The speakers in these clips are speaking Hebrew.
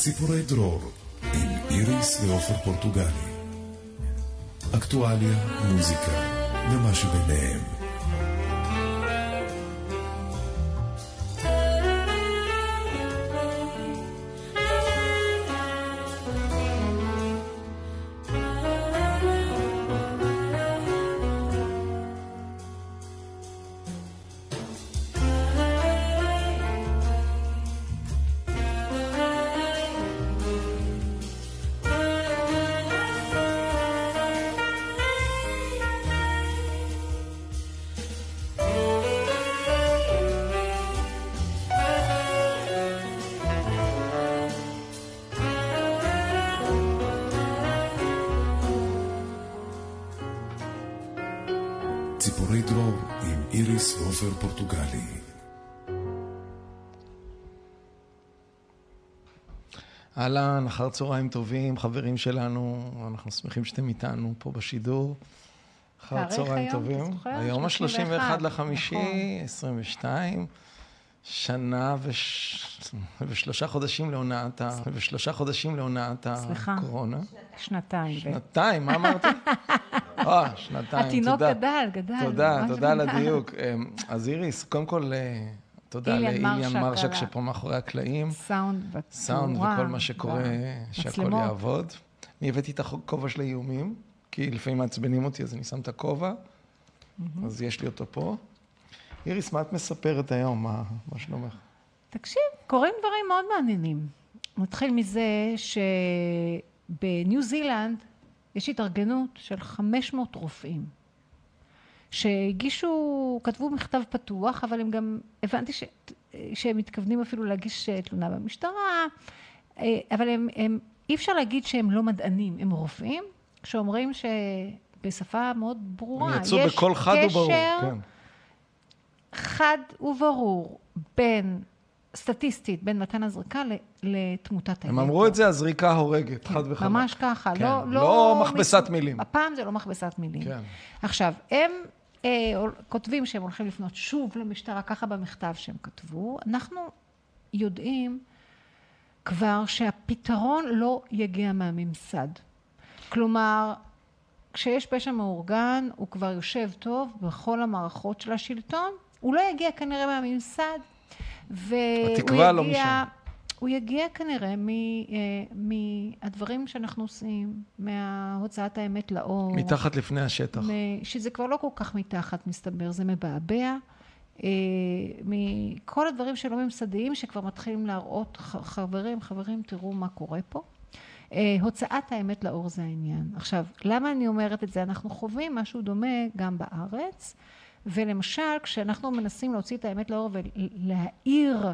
ציפורי דרור עם איריס ועופר פורטוגלי. אקטואליה, מוזיקה ומה שביניהם. אהלן, אחר צהריים טובים, חברים שלנו, אנחנו שמחים שאתם איתנו פה בשידור. אחר צהריים טובים. היום ה-31 31, לחמישי, נכון. 22, שנה וש... ושלושה חודשים להונאת ה... ושלושה חודשים להונאת סליחה. הקורונה. שנתיים. ו- שנתיים, מה אמרתי? אה, שנתיים, התינוק תודה. גדל, גדל. תודה, תודה על. הדיוק. אמ, אז איריס, קודם כל, אה, תודה איליאן לאיליאן מרשק שפה מאחורי הקלעים. סאונד ותאורה. סאונד וכל מה שקורה, שהכל. יעבוד. אני הבאתי את הכובע של האיומים, כי לפעמים מעצבנים אותי, אז אני שם את הכובע, אז יש לי אותו פה. איריס, מה את מספרת היום? מה מה שלומך? תקשיב, קורים דברים מאוד מעניינים. נתחיל מזה שבניו זילנד יש התארגנות של 500 רופאים שהגישו, כתבו מכתב פתוח, אבל הם גם, הבנתי ש, שהם מתכוונים אפילו להגיש אה, תלונה במשטרה, אה, אבל הם, הם, אי אפשר להגיד שהם לא מדענים, הם רופאים, שאומרים שבשפה מאוד ברורה, הם יצאו יש בקול חד וברור. כן. חד וברור בין, סטטיסטית, בין מתן הזריקה ל- לתמותת הם היתר. אמרו את זה, הזריקה הורגת, חד וחלק. ממש ככה, כן, לא... לא מכבסת מילים. הפעם זה לא מכבסת מילים. כן. עכשיו, הם כותבים שהם הולכים לפנות שוב למשטרה, ככה במכתב שהם כתבו. אנחנו יודעים כבר שהפתרון לא יגיע מהממסד. כלומר, כשיש פשע מאורגן, הוא כבר יושב טוב בכל המערכות של השלטון, הוא לא יגיע כנראה מהממסד, והוא התקווה לא יגיע... משם. הוא יגיע כנראה מ- אה, מהדברים שאנחנו עושים, מהוצאת האמת לאור. מתחת לפני השטח. שזה כבר לא כל כך מתחת, מסתבר, זה מבעבע. אה, מכל הדברים שלא ממסדיים, שכבר מתחילים להראות, חברים, חברים, תראו מה קורה פה. אה, הוצאת האמת לאור זה העניין. עכשיו, למה אני אומרת את זה? אנחנו חווים משהו דומה גם בארץ, ולמשל, כשאנחנו מנסים להוציא את האמת לאור ולהאיר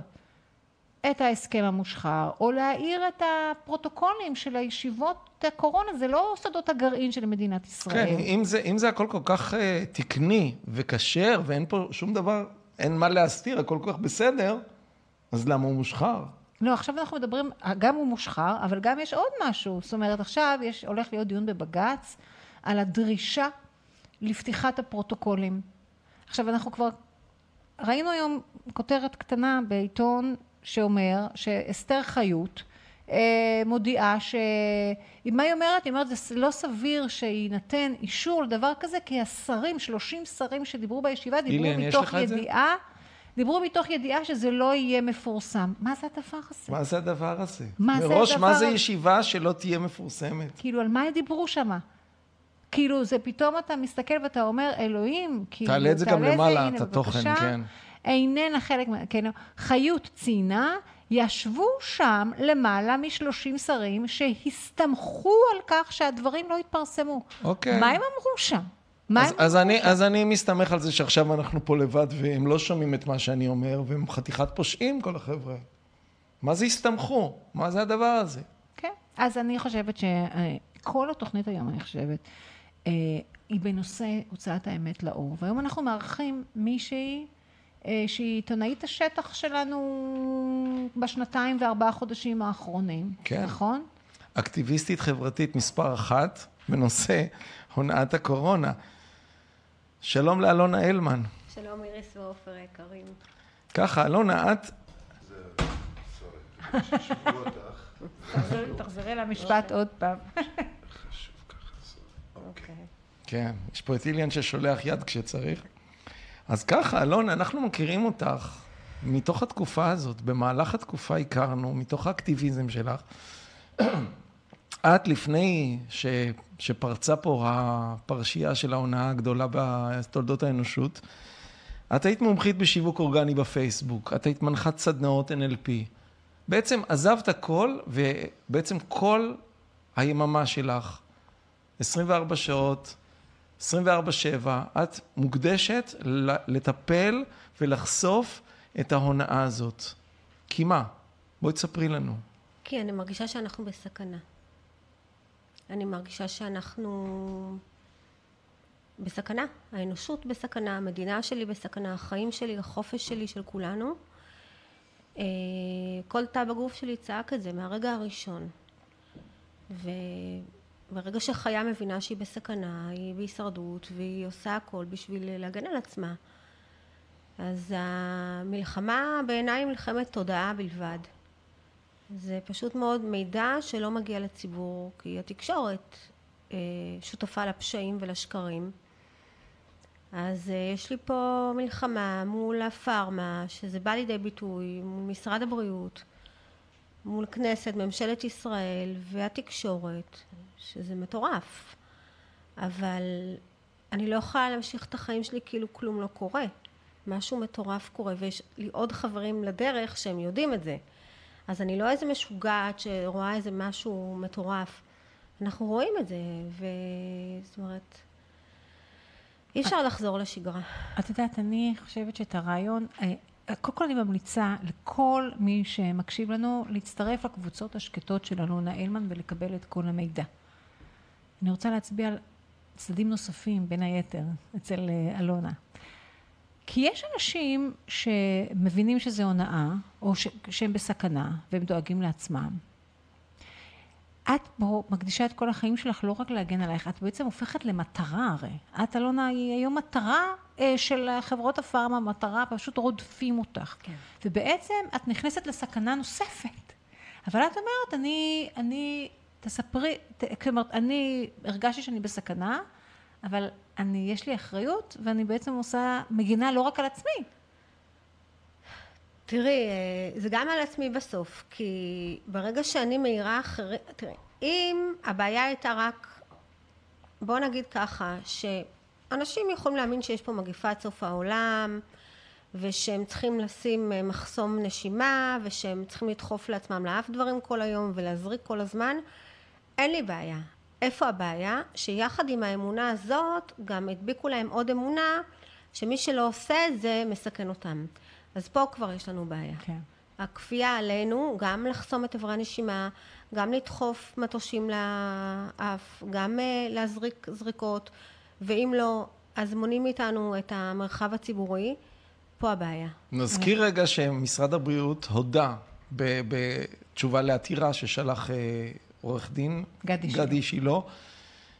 את ההסכם המושחר, או להאיר את הפרוטוקולים של הישיבות הקורונה, זה לא סודות הגרעין של מדינת ישראל. כן, אם זה, אם זה הכל כל כך uh, תקני וכשר, ואין פה שום דבר, אין מה להסתיר, הכל כל כך בסדר, אז למה הוא מושחר? לא, עכשיו אנחנו מדברים, גם הוא מושחר, אבל גם יש עוד משהו. זאת אומרת, עכשיו יש, הולך להיות דיון בבג"ץ על הדרישה לפתיחת הפרוטוקולים. עכשיו, אנחנו כבר ראינו היום כותרת קטנה בעיתון שאומר שאסתר חיות אה, מודיעה ש... מה היא אומרת? היא אומרת, זה לא סביר שיינתן אישור לדבר כזה, כי השרים, 30 שרים שדיברו בישיבה, דיברו אילן, מתוך? ידיעה, דיברו מתוך ידיעה שזה לא יהיה מפורסם. מה זה הדבר הזה? מה זה הדבר הזה? מה זה מראש, הדבר מה זה? ישיבה שלא תהיה מפורסמת? כאילו, על מה הם דיברו שם? כאילו, זה פתאום אתה מסתכל ואתה אומר, אלוהים, כאילו, תעלה את זה גם למעלה, את התוכן, כן. איננה חלק. כן, חיות ציינה, ישבו שם למעלה מ-30 שרים שהסתמכו על כך שהדברים לא יתפרסמו. אוקיי. מה הם אמרו שם? מה אז, הם אז, אמרו אני, שם? אז אני מסתמך על זה שעכשיו אנחנו פה לבד והם לא שומעים את מה שאני אומר, והם חתיכת פושעים, כל החבר'ה. מה זה הסתמכו? מה זה הדבר הזה? כן. אז אני חושבת שכל התוכנית היום, אני חושבת, אה, היא בנושא הוצאת האמת לאור. והיום אנחנו מארחים מישהי שהיא עיתונאית השטח שלנו בשנתיים וארבעה חודשים האחרונים. כן. נכון? אקטיביסטית חברתית מספר אחת בנושא הונאת הקורונה. שלום לאלונה הלמן. שלום איריס ועופר היקרים. ככה, אלונה, את... תחזרי למשפט עוד פעם. חשוב ככה זה. אוקיי. כן, יש פה את איליאן ששולח יד כשצריך. אז ככה, אלון, אנחנו מכירים אותך מתוך התקופה הזאת, במהלך התקופה הכרנו, מתוך האקטיביזם שלך. את לפני ש, שפרצה פה הפרשייה של ההונאה הגדולה בתולדות האנושות, את היית מומחית בשיווק אורגני בפייסבוק, את היית מנחת סדנאות NLP. בעצם עזבת הכל, ובעצם כל היממה שלך, 24 שעות, 24-7, את מוקדשת לטפל ולחשוף את ההונאה הזאת. כי מה? בואי תספרי לנו. כי אני מרגישה שאנחנו בסכנה. אני מרגישה שאנחנו בסכנה. האנושות בסכנה, המדינה שלי בסכנה, החיים שלי, החופש שלי, של כולנו. אה, כל תא בגוף שלי צעק את זה מהרגע הראשון. וברגע שחיה מבינה שהיא בסכנה, היא בהישרדות, והיא עושה הכל בשביל להגן על עצמה. אז המלחמה בעיניי היא מלחמת תודעה בלבד. זה פשוט מאוד מידע שלא מגיע לציבור, כי התקשורת אה, שותפה לפשעים ולשקרים. אז אה, יש לי פה מלחמה מול הפארמה, שזה בא לידי ביטוי, מול משרד הבריאות, מול כנסת, ממשלת ישראל והתקשורת, שזה מטורף. אבל אני לא יכולה להמשיך את החיים שלי כאילו כלום לא קורה. משהו מטורף קורה, ויש לי עוד חברים לדרך שהם יודעים את זה. אז אני לא איזה משוגעת שרואה איזה משהו מטורף. אנחנו רואים את זה, וזאת אומרת, אי אפשר לחזור לשגרה. את יודעת, אני חושבת שאת הרעיון, אה, קודם כל אני ממליצה לכל מי שמקשיב לנו להצטרף לקבוצות השקטות של אלונה הלמן ולקבל את כל המידע. אני רוצה להצביע על צדדים נוספים, בין היתר, אצל אה, אלונה. כי יש אנשים שמבינים שזה הונאה, או ש, שהם בסכנה, והם דואגים לעצמם. את פה מקדישה את כל החיים שלך לא רק להגן עלייך, את בעצם הופכת למטרה הרי. את, אלונה, היא היום מטרה אה, של חברות הפארמה, מטרה, פשוט רודפים אותך. כן. ובעצם את נכנסת לסכנה נוספת. אבל את אומרת, אני, אני, תספרי, כלומר, אני הרגשתי שאני בסכנה, אבל אני, יש לי אחריות, ואני בעצם עושה, מגינה לא רק על עצמי. תראי, אה, זה גם על עצמי בסוף, כי ברגע שאני מאירה אחרים, תראי, אם הבעיה הייתה רק, בוא נגיד ככה, שאנשים יכולים להאמין שיש פה מגיפה עד סוף העולם, ושהם צריכים לשים אה, מחסום נשימה, ושהם צריכים לדחוף לעצמם לאף דברים כל היום ולהזריק כל הזמן, אין לי בעיה. איפה הבעיה? שיחד עם האמונה הזאת גם הדביקו להם עוד אמונה שמי שלא עושה את זה מסכן אותם. אז פה כבר יש לנו בעיה. כן. הכפייה עלינו גם לחסום את אברי הנשימה, גם לדחוף מטושים לאף, גם אה, להזריק זריקות, ואם לא, אז מונעים מאיתנו את המרחב הציבורי. פה הבעיה. נזכיר רגע שמשרד הבריאות הודה בתשובה לעתירה ששלח אה, עורך דין גדי, גדי שילה,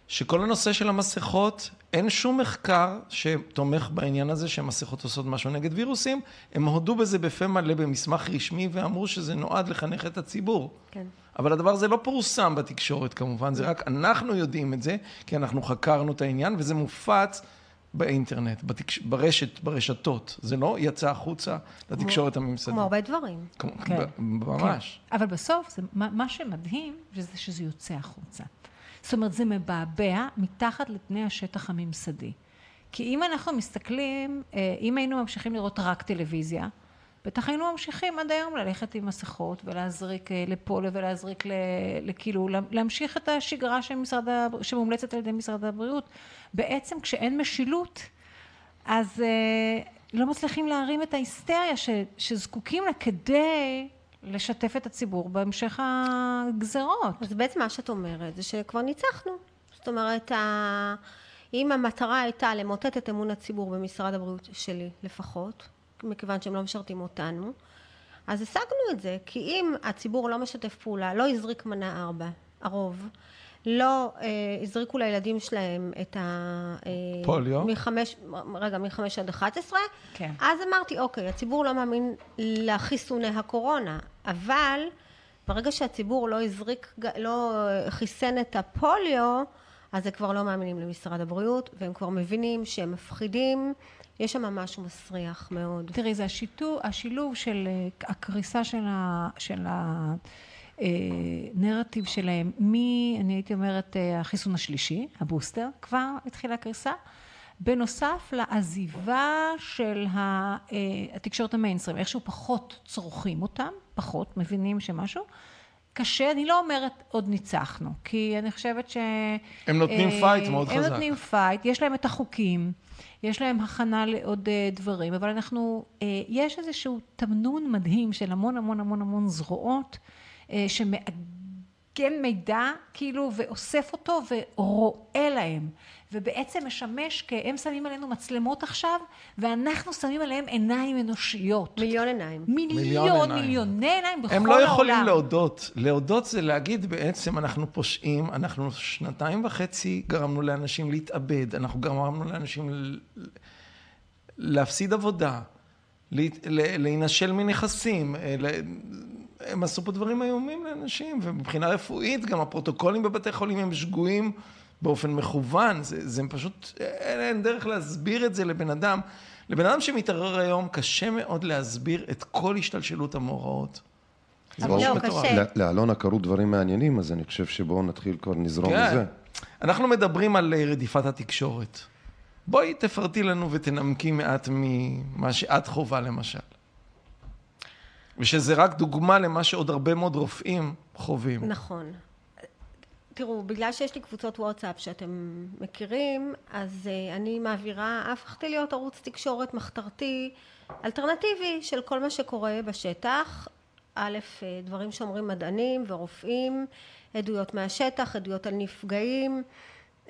שכל הנושא של המסכות, אין שום מחקר שתומך בעניין הזה שהמסכות עושות משהו נגד וירוסים. הם הודו בזה בפה מלא במסמך רשמי ואמרו שזה נועד לחנך את הציבור. כן. אבל הדבר הזה לא פורסם בתקשורת כמובן, זה רק אנחנו יודעים את זה, כי אנחנו חקרנו את העניין וזה מופץ באינטרנט, בתקש... ברשת, ברשתות. זה לא יצא החוצה לתקשורת הממסדית. כמו הרבה דברים. כמו, כן. ממש. כן. אבל בסוף, זה, מה, מה שמדהים, זה שזה יוצא החוצה. זאת אומרת, זה מבעבע מתחת לפני השטח הממסדי. כי אם אנחנו מסתכלים, אה, אם היינו ממשיכים לראות רק טלוויזיה, בטח היינו ממשיכים עד היום ללכת עם מסכות ולהזריק אה, לפולו ולהזריק לכאילו, להמשיך את השגרה שמשרד, שמומלצת על ידי משרד הבריאות. בעצם כשאין משילות, אז אה, לא מצליחים להרים את ההיסטריה ש, שזקוקים לה כדי לשתף את הציבור בהמשך הגזרות. אז בעצם מה שאת אומרת זה שכבר ניצחנו. זאת אומרת, אם המטרה הייתה למוטט את אמון הציבור במשרד הבריאות שלי לפחות, מכיוון שהם לא משרתים אותנו, אז השגנו את זה, כי אם הציבור לא משתף פעולה, לא הזריק מנה ארבע, הרוב, לא אה, הזריקו לילדים שלהם את ה... אה, פוליו? מחמש, רגע, מחמש עד אחת עשרה, כן. אז אמרתי, אוקיי, הציבור לא מאמין לחיסוני הקורונה, אבל ברגע שהציבור לא הזריק, לא חיסן את הפוליו, אז הם כבר לא מאמינים למשרד הבריאות, והם כבר מבינים שהם מפחידים, יש שם משהו מסריח מאוד. תראי, זה השיתו, השילוב של אה, הקריסה של, ה, של הנרטיב שלהם, מ... אני הייתי אומרת, אה, החיסון השלישי, הבוסטר, כבר התחילה קריסה. בנוסף לעזיבה של אה, התקשורת המיינסטרים, איכשהו פחות צורכים אותם, פחות מבינים שמשהו. קשה, אני לא אומרת עוד ניצחנו, כי אני חושבת ש... הם נותנים אה, fight מאוד הם חזק. נותנים fight, יש להם את החוקים, יש להם הכנה לעוד אה, דברים, אבל אנחנו, אה, יש איזשהו תמנון מדהים של המון המון המון המון זרועות, אה, שמאגד מידע, כאילו, ואוסף אותו ויורה להם, ובעצם משמש, כי הם שמים עלינו מצלמות עכשיו, ואנחנו שמים עליהם עיניים אנושיות. מיליון עיניים. מיליון מיליון, עיניים. מיליוני עיניים בכל הם העולם. לא יכולים להודות. להודות זה להגיד בעצם אנחנו פושעים, אנחנו שנתיים וחצי גרמנו לאנשים להתאבד, אנחנו גרמנו לאנשים להפסיד עבודה, להינשל מנכסים. הם עשו פה דברים איומים לאנשים, ומבחינה רפואית גם הפרוטוקולים בבתי חולים הם שגויים באופן מכוון, זה, זה פשוט, אין, אין דרך להסביר את זה לבן אדם. לבן אדם שמתערער היום, קשה מאוד להסביר את כל השתלשלות המאורעות. זה פשוט לא, מטורף. קשה. לאלונה קרו דברים מעניינים, אז אני חושב שבואו נתחיל כבר נזרום כן. מזה. אנחנו מדברים על אה, רדיפת התקשורת. בואי תפרטי לנו ותנמקי מעט ממה שאת חווה למשל. ושזה רק דוגמה למה שעוד הרבה מאוד רופאים חווים. נכון. תראו, בגלל שיש לי קבוצות וואטסאפ שאתם מכירים, אז uh, אני מעבירה, הפכתי להיות ערוץ תקשורת מחתרתי, אלטרנטיבי של כל מה שקורה בשטח. א', אה, דברים שאומרים מדענים ורופאים, עדויות מהשטח, עדויות על נפגעים,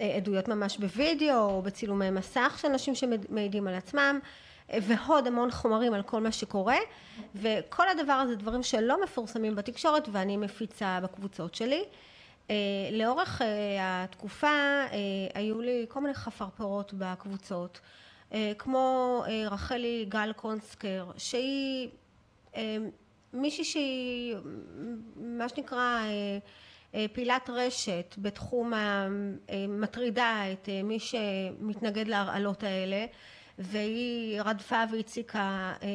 אה, עדויות ממש בווידאו או בצילומי מסך של אנשים שמעידים על עצמם. ועוד המון חומרים על כל מה שקורה וכל הדבר הזה דברים שלא מפורסמים בתקשורת ואני מפיצה בקבוצות שלי. אה, לאורך אה, התקופה אה, היו לי כל מיני חפרפרות בקבוצות כמו רחלי גל קונסקר שהיא מישהי שהיא מה שנקרא פעילת רשת בתחום המטרידה את מי שמתנגד להרעלות האלה והיא רדפה והציקה אה,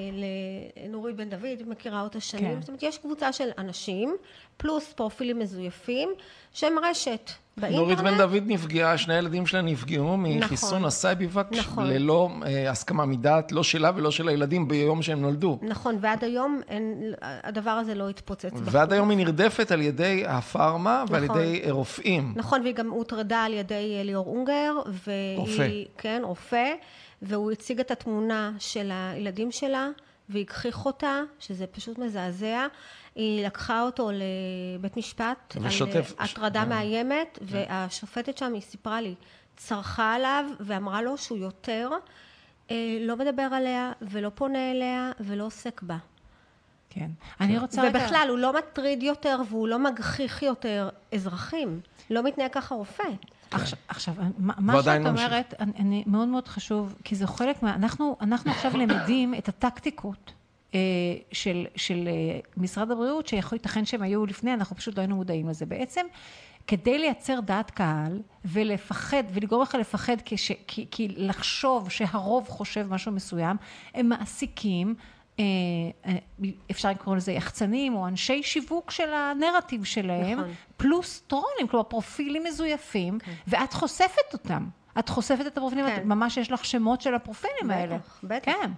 לנורית בן דוד, מכירה אותה שנים, כן. זאת אומרת יש קבוצה של אנשים פלוס פרופילים מזויפים שהם רשת באינטרנט. נורית בן דוד נפגעה, שני הילדים שלה נפגעו מחיסון נכון. הסביווקס נכון. ללא אה, הסכמה מדעת, לא שלה ולא של הילדים ביום שהם נולדו. נכון, ועד היום אין, הדבר הזה לא התפוצץ. ועד בחוץ. היום היא נרדפת על ידי הפארמה ועל נכון. ידי אה, רופאים. נכון, והיא גם הוטרדה על ידי אה, ליאור אונגר, והיא... רופא. כן, רופא, והוא הציג את התמונה של הילדים שלה, והגחיך אותה, שזה פשוט מזעזע. היא לקחה אותו לבית משפט, ושוטף- על אה, הטרדה כן. מאיימת, והשופטת שם, היא סיפרה לי, צרחה עליו ואמרה לו שהוא יותר אה, לא מדבר עליה, ולא פונה אליה, ולא עוסק בה. כן. אני רוצה רגע... ובכלל, הוא לא מטריד יותר והוא לא מגחיך יותר אזרחים. לא מתנהג ככה רופא. עכשיו, עכשיו, מה שאת ממשיך. אומרת, אני, אני, מאוד מאוד חשוב, כי זה חלק מה... אנחנו, אנחנו עכשיו למדים את הטקטיקות אה, של, של אה, משרד הבריאות, שיכול ייתכן שהם היו לפני, אנחנו פשוט לא היינו מודעים לזה. בעצם, כדי לייצר דעת קהל ולפחד, ולגרום לך לפחד כש, כי, כי לחשוב שהרוב חושב משהו מסוים, הם מעסיקים אפשר לקרוא לזה יחצנים או אנשי שיווק של הנרטיב שלהם, נכון. פלוס טרולים, כלומר פרופילים מזויפים, ואת חושפת אותם. את חושפת את הפרופילים, כן. את ממש יש לך שמות של הפרופילים האלה. בטח, בטח. כן.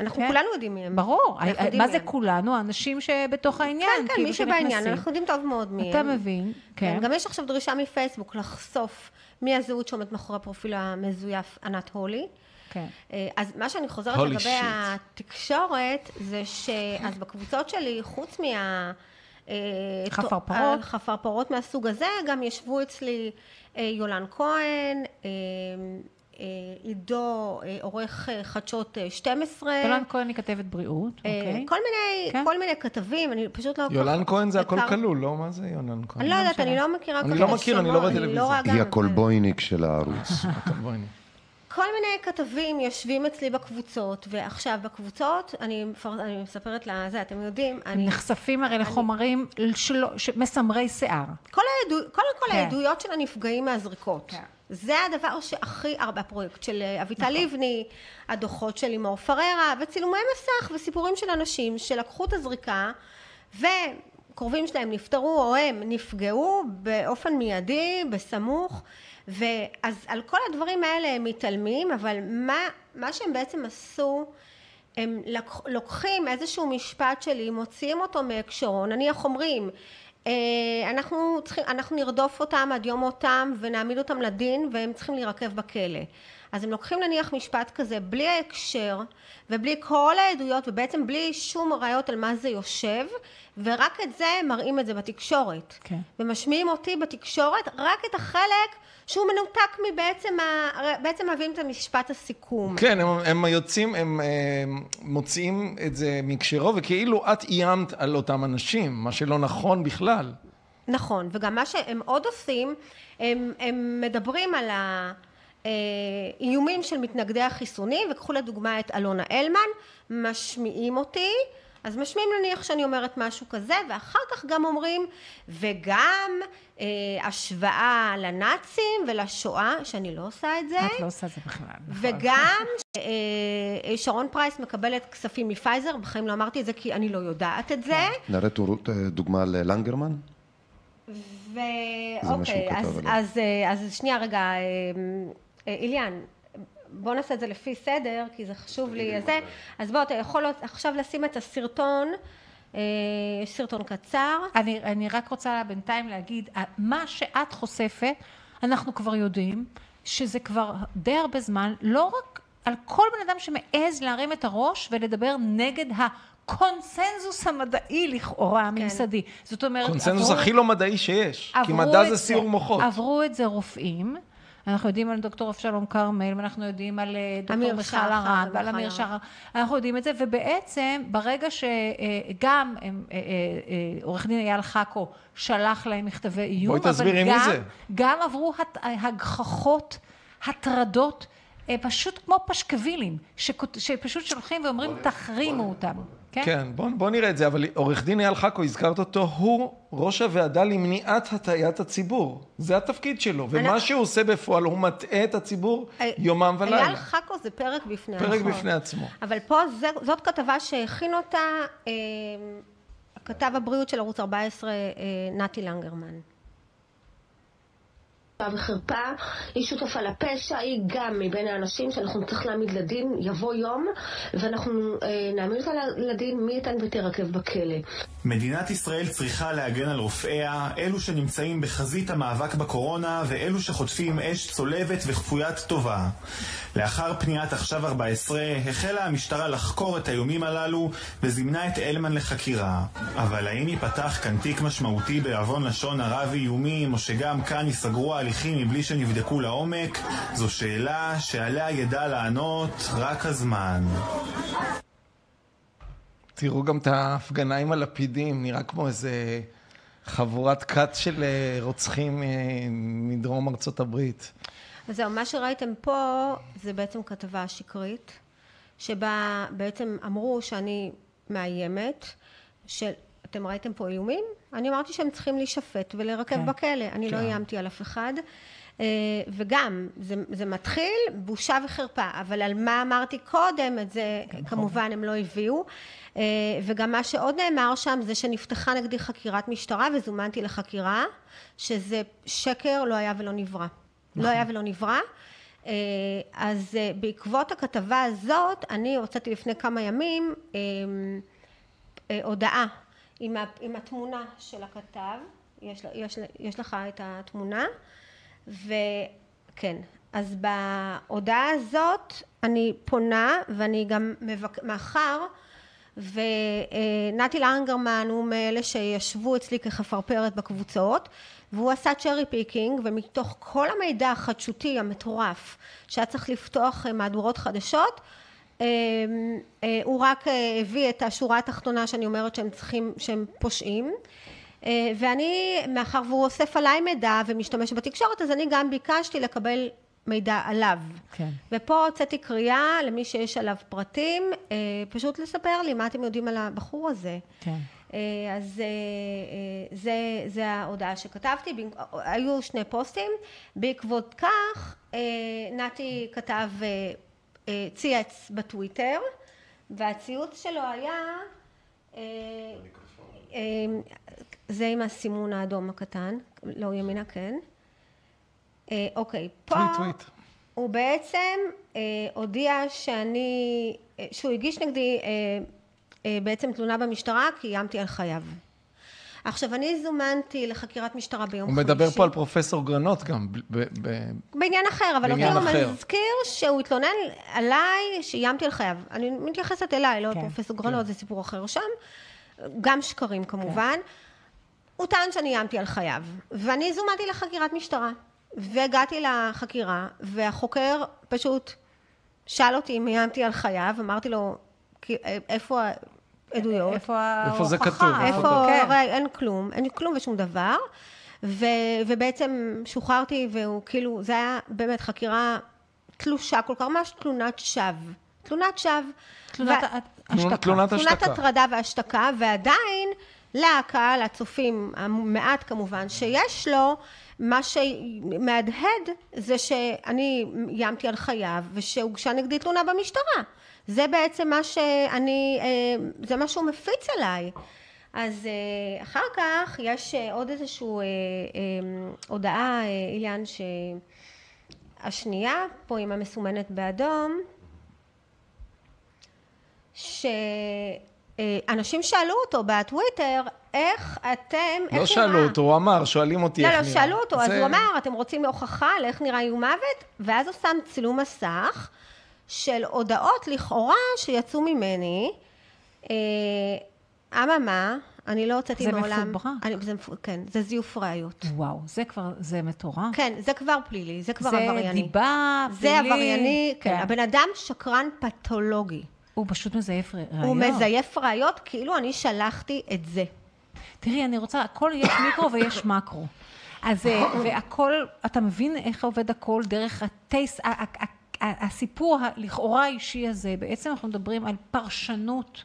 אנחנו כן. כולנו יודעים מי הם. ברור, יודעים מה מי זה הם. כולנו? האנשים שבתוך העניין, כן, כן, מי שבעניין. אנחנו יודעים טוב מאוד מי אתה הם. מבין, כן. גם יש עכשיו דרישה מפייסבוק לחשוף מי הזהות שעומד מאחורי הפרופיל המזויף ענת הולי. כן. אה, אז מה שאני חוזרת Holy לגבי shit. התקשורת, זה שאז בקבוצות שלי, חוץ מה... אה, חפרפרות. חפרפרות מהסוג הזה, גם ישבו אצלי אה, יולן כהן, אה, אה, עידו, אה, עורך אה, חדשות אה, 12. יולן כהן היא כתבת בריאות, אה, אוקיי. כל מיני, כן. כל מיני כתבים, אני פשוט לא... יולן כך כהן זה הכל כלול, לא? מה זה יולן כהן? אני לא יודעת, משנה. אני לא מכירה אני כל לא כך מכיר, אני לא שמות, רואה טלוויזיה. רואה היא גם, הקולבויניק של הערוץ. נראה. כל מיני כתבים יושבים אצלי בקבוצות, ועכשיו בקבוצות, אני. אני מספרת לזה, אתם יודעים, אני... נחשפים הרי לחומרים שלא, מסמרי שיער. כל העדו... קודם כל כן. העדויות של הנפגעים מהזריקות. כן. זה הדבר שהכי הרבה, הפרויקט של אביטל לבני, הדוחות של לימור פררה, וצילומי מסך וסיפורים של אנשים שלקחו את הזריקה, וקרובים שלהם נפטרו או הם נפגעו באופן מיידי, בסמוך, ואז על כל הדברים האלה הם מתעלמים, אבל מה, מה שהם בעצם עשו, הם לוקחים איזשהו משפט שלי, מוציאים אותו מהקשרו, נניח אומרים, אה, אנחנו, צריכים, אנחנו נרדוף אותם עד יום מותם ונעמיד אותם לדין והם צריכים להירקב בכלא. אז הם לוקחים נניח משפט כזה בלי ההקשר ובלי כל העדויות ובעצם בלי שום ראיות על מה זה יושב ורק את זה הם מראים את זה בתקשורת. כן. ומשמיעים אותי בתקשורת רק את החלק שהוא מנותק מבעצם, ה... בעצם מביאים את המשפט הסיכום. כן, הם, הם יוצאים, הם, הם מוציאים את זה מקשרו, וכאילו את איימת על אותם אנשים, מה שלא נכון בכלל. נכון, וגם מה שהם עוד עושים, הם, הם מדברים על האיומים של מתנגדי החיסונים, וקחו לדוגמה את אלונה אלמן, משמיעים אותי, אז משמיעים נניח שאני אומרת משהו כזה, ואחר כך גם אומרים, וגם אה, השוואה לנאצים ולשואה, שאני לא עושה את זה, את לא עושה את זה בכלל. נכון. וגם אה, אה, שרון פרייס מקבלת כספים מפייזר, בחיים לא אמרתי את זה כי אני לא יודעת את זה. נראית רות, אה, דוגמה ללנגרמן? ואוקיי, אז. אז, אה, אז שנייה רגע, אה, אה, איליאן, בוא נעשה את זה לפי סדר, כי זה חשוב לי, זה, אז בוא, אתה יכול עכשיו לשים את הסרטון, אה, יש סרטון קצר, אני, אני רק רוצה בינתיים להגיד, מה שאת חושפת, אנחנו כבר יודעים שזה כבר די הרבה זמן, לא רק על כל בן אדם שמעז להרים את הראש ולדבר נגד הקונסנזוס המדעי לכאורה הממסדי. זאת אומרת, קונסנזוס עברו- הכי לא מדעי שיש, כי מדע זה סיור מוחות. עברו את זה רופאים. אנחנו יודעים על דוקטור אבשלום כרמל, ואנחנו יודעים על אה, דוקטור מיכל ארד ועל אמיר. שחר. אנחנו יודעים את זה, ובעצם ברגע שגם אה, עורך דין אייל חכו שלח להם מכתבי איום, בואי תסבירי מי גם, זה. גם עברו הגחכות, הטרדות, אה, פשוט כמו פשקווילים, שפשוט שולחים ואומרים תחרימו אותם. כן? כן, בוא, בוא נראה את זה, אבל עורך דין אייל חכו, הזכרת אותו, הוא ראש הוועדה למניעת הטעיית הציבור. זה התפקיד שלו, ומה אני- שהוא עושה בפועל, הוא מטעה את הציבור אה, יומם ולילה. אייל חכו זה פרק בפני פרק עצמו. בפני עצמו. אבל פה זה, זאת כתבה שהכין אותה אה, כתב הבריאות של ערוץ 14 אה, נתי לנגרמן. וחרפה, היא שותפה לפשע, היא גם מבין האנשים שאנחנו נצטרך להעמיד לדין, יבוא יום, ואנחנו אה, נעמיד אותה לדין, מי ייתן ותרקב בכלא. מדינת ישראל צריכה להגן על רופאיה, אלו שנמצאים בחזית המאבק בקורונה ואלו שחוטפים אש צולבת וכפוית טובה. לאחר פניית עכשיו 14 החלה המשטרה לחקור את האיומים הללו וזימנה את אלמן לחקירה. אבל האם ייפתח כאן תיק משמעותי בעוון לשון הרע ואיומים או שגם כאן ייסגרו ההליכים מבלי שנבדקו לעומק? זו שאלה שעליה ידע לענות רק הזמן. תראו גם את ההפגנה עם הלפידים, נראה כמו איזה חבורת כת של אה, רוצחים אה, מדרום ארצות הברית. אז זהו, מה שראיתם פה זה בעצם כתבה שקרית, שבה בעצם אמרו שאני מאיימת, של... אתם ראיתם פה איומים? אני אמרתי שהם צריכים להישפט ולהירקב כן. בכלא, אני לא כן. איימתי על אף אחד. אה, וגם, זה, זה מתחיל בושה וחרפה, אבל על מה אמרתי קודם, את זה כמובן הם לא הביאו. אה, וגם מה שעוד נאמר שם זה שנפתחה נגדי חקירת משטרה וזומנתי לחקירה, שזה שקר, לא היה ולא נברא. לא היה ולא נברא. אה, אז בעקבות הכתבה הזאת, אני הוצאתי לפני כמה ימים הודעה עם, התמונה של הכתב, יש, יש, יש לך את התמונה, וכן, אז בהודעה הזאת אני פונה ואני גם מבק... מאחר ונתי לנגרמן הוא מאלה שישבו אצלי כחפרפרת בקבוצות והוא עשה cherry picking ומתוך כל המידע החדשותי המטורף שהיה צריך לפתוח אה, מהדורות חדשות אה, אה, הוא רק הביא את השורה התחתונה שאני אומרת שהם צריכים, שהם פושעים ואני, מאחר והוא אוסף עליי מידע ומשתמש בתקשורת, אז אני גם ביקשתי לקבל מידע עליו. כן. ופה הוצאתי קריאה למי שיש עליו פרטים, אה, פשוט לספר לי מה אתם יודעים על הבחור הזה. כן. אה, אז אה, אה, זה, זה ההודעה שכתבתי, היו שני פוסטים, בעקבות כך אה, נתי כתב, אה, אה, צייץ בטוויטר, והציוץ שלו היה, אה, אה, זה עם הסימון האדום הקטן, לא ימינה כן, אה, אוקיי, פה טוויט, טוויט. הוא בעצם אה, הודיע שאני, אה, שהוא הגיש נגדי אה, אה, בעצם תלונה במשטרה כי איימתי על חייו. עכשיו אני זומנתי לחקירת משטרה ביום הוא חמישי. מדבר פה על פרופסור גרנות גם, ב- ב- בעניין אחר, אבל בעניין אותי הוא. מזכיר שהוא התלונן עליי שאיימתי על חייו. אני מתייחסת אליי, לא כן, לפרופסור גרנות, זה סיפור אחר שם. גם שקרים כמובן. הוא טען שאני איימתי על חייו, ואני זומנתי לחקירת משטרה. והגעתי לחקירה, והחוקר פשוט שאל אותי אם איימתי על חייו, אמרתי לו, "כי- איפה העדויות? איפה ההוכחה? איפה זה כתוב? איפה, כן. אין כלום, אין כלום ושום דבר. ו, ובעצם שוחררתי, והוא כאילו, זה היה באמת חקירה תלושה כל כך, ממש תלונת שווא. תלונת שווא. תלונת ו- השתקה. תלונת תלונת השתקה. הטרדה והשתקה, ועדיין לקהל, הצופים, המעט כמובן, שיש לו, מה שמהדהד זה שאני איימתי על חייו ושהוגשה נגדי תלונה במשטרה. זה בעצם מה שאני, אה, זה מה שהוא מפיץ עליי. אז אה, אחר כך יש אה, עוד איזשהו אה, הודעה, אילן, שהשנייה, פה עם המסומנת באדום, שאנשים שאלו אותו בטוויטר, איך אתם, איך לא שאלו נראה?" אותו, הוא אמר, שואלים אותי לא, איך לא, נראה. שאלו אותו, אז זה- הוא אמר, אתם רוצים הוכחה לאיך נראה איום מוות? ואז הוא שם צילום מסך של הודעות לכאורה שיצאו ממני. אה, אממה, אני לא הוצאתי זה מעולם... מפוברק. אני, זה, כן, זה זיוף ראיות. וואו, זה כבר, זה מטורף. כן, זה כבר פלילי, זה כבר זה עברייני. דיבה, זה פלילי. עברייני, כן. הבן אדם שקרן פתולוגי. הוא פשוט מזייף ראיות. הוא מזייף ראיות כאילו אני שלחתי את זה. תראי, אני רוצה, הכל יש מיקרו ויש מקרו. אז, אה, והכל, אתה מבין איך עובד הכל דרך הטייס, הסיפור הלכאורה האישי הזה, בעצם אנחנו מדברים על פרשנות.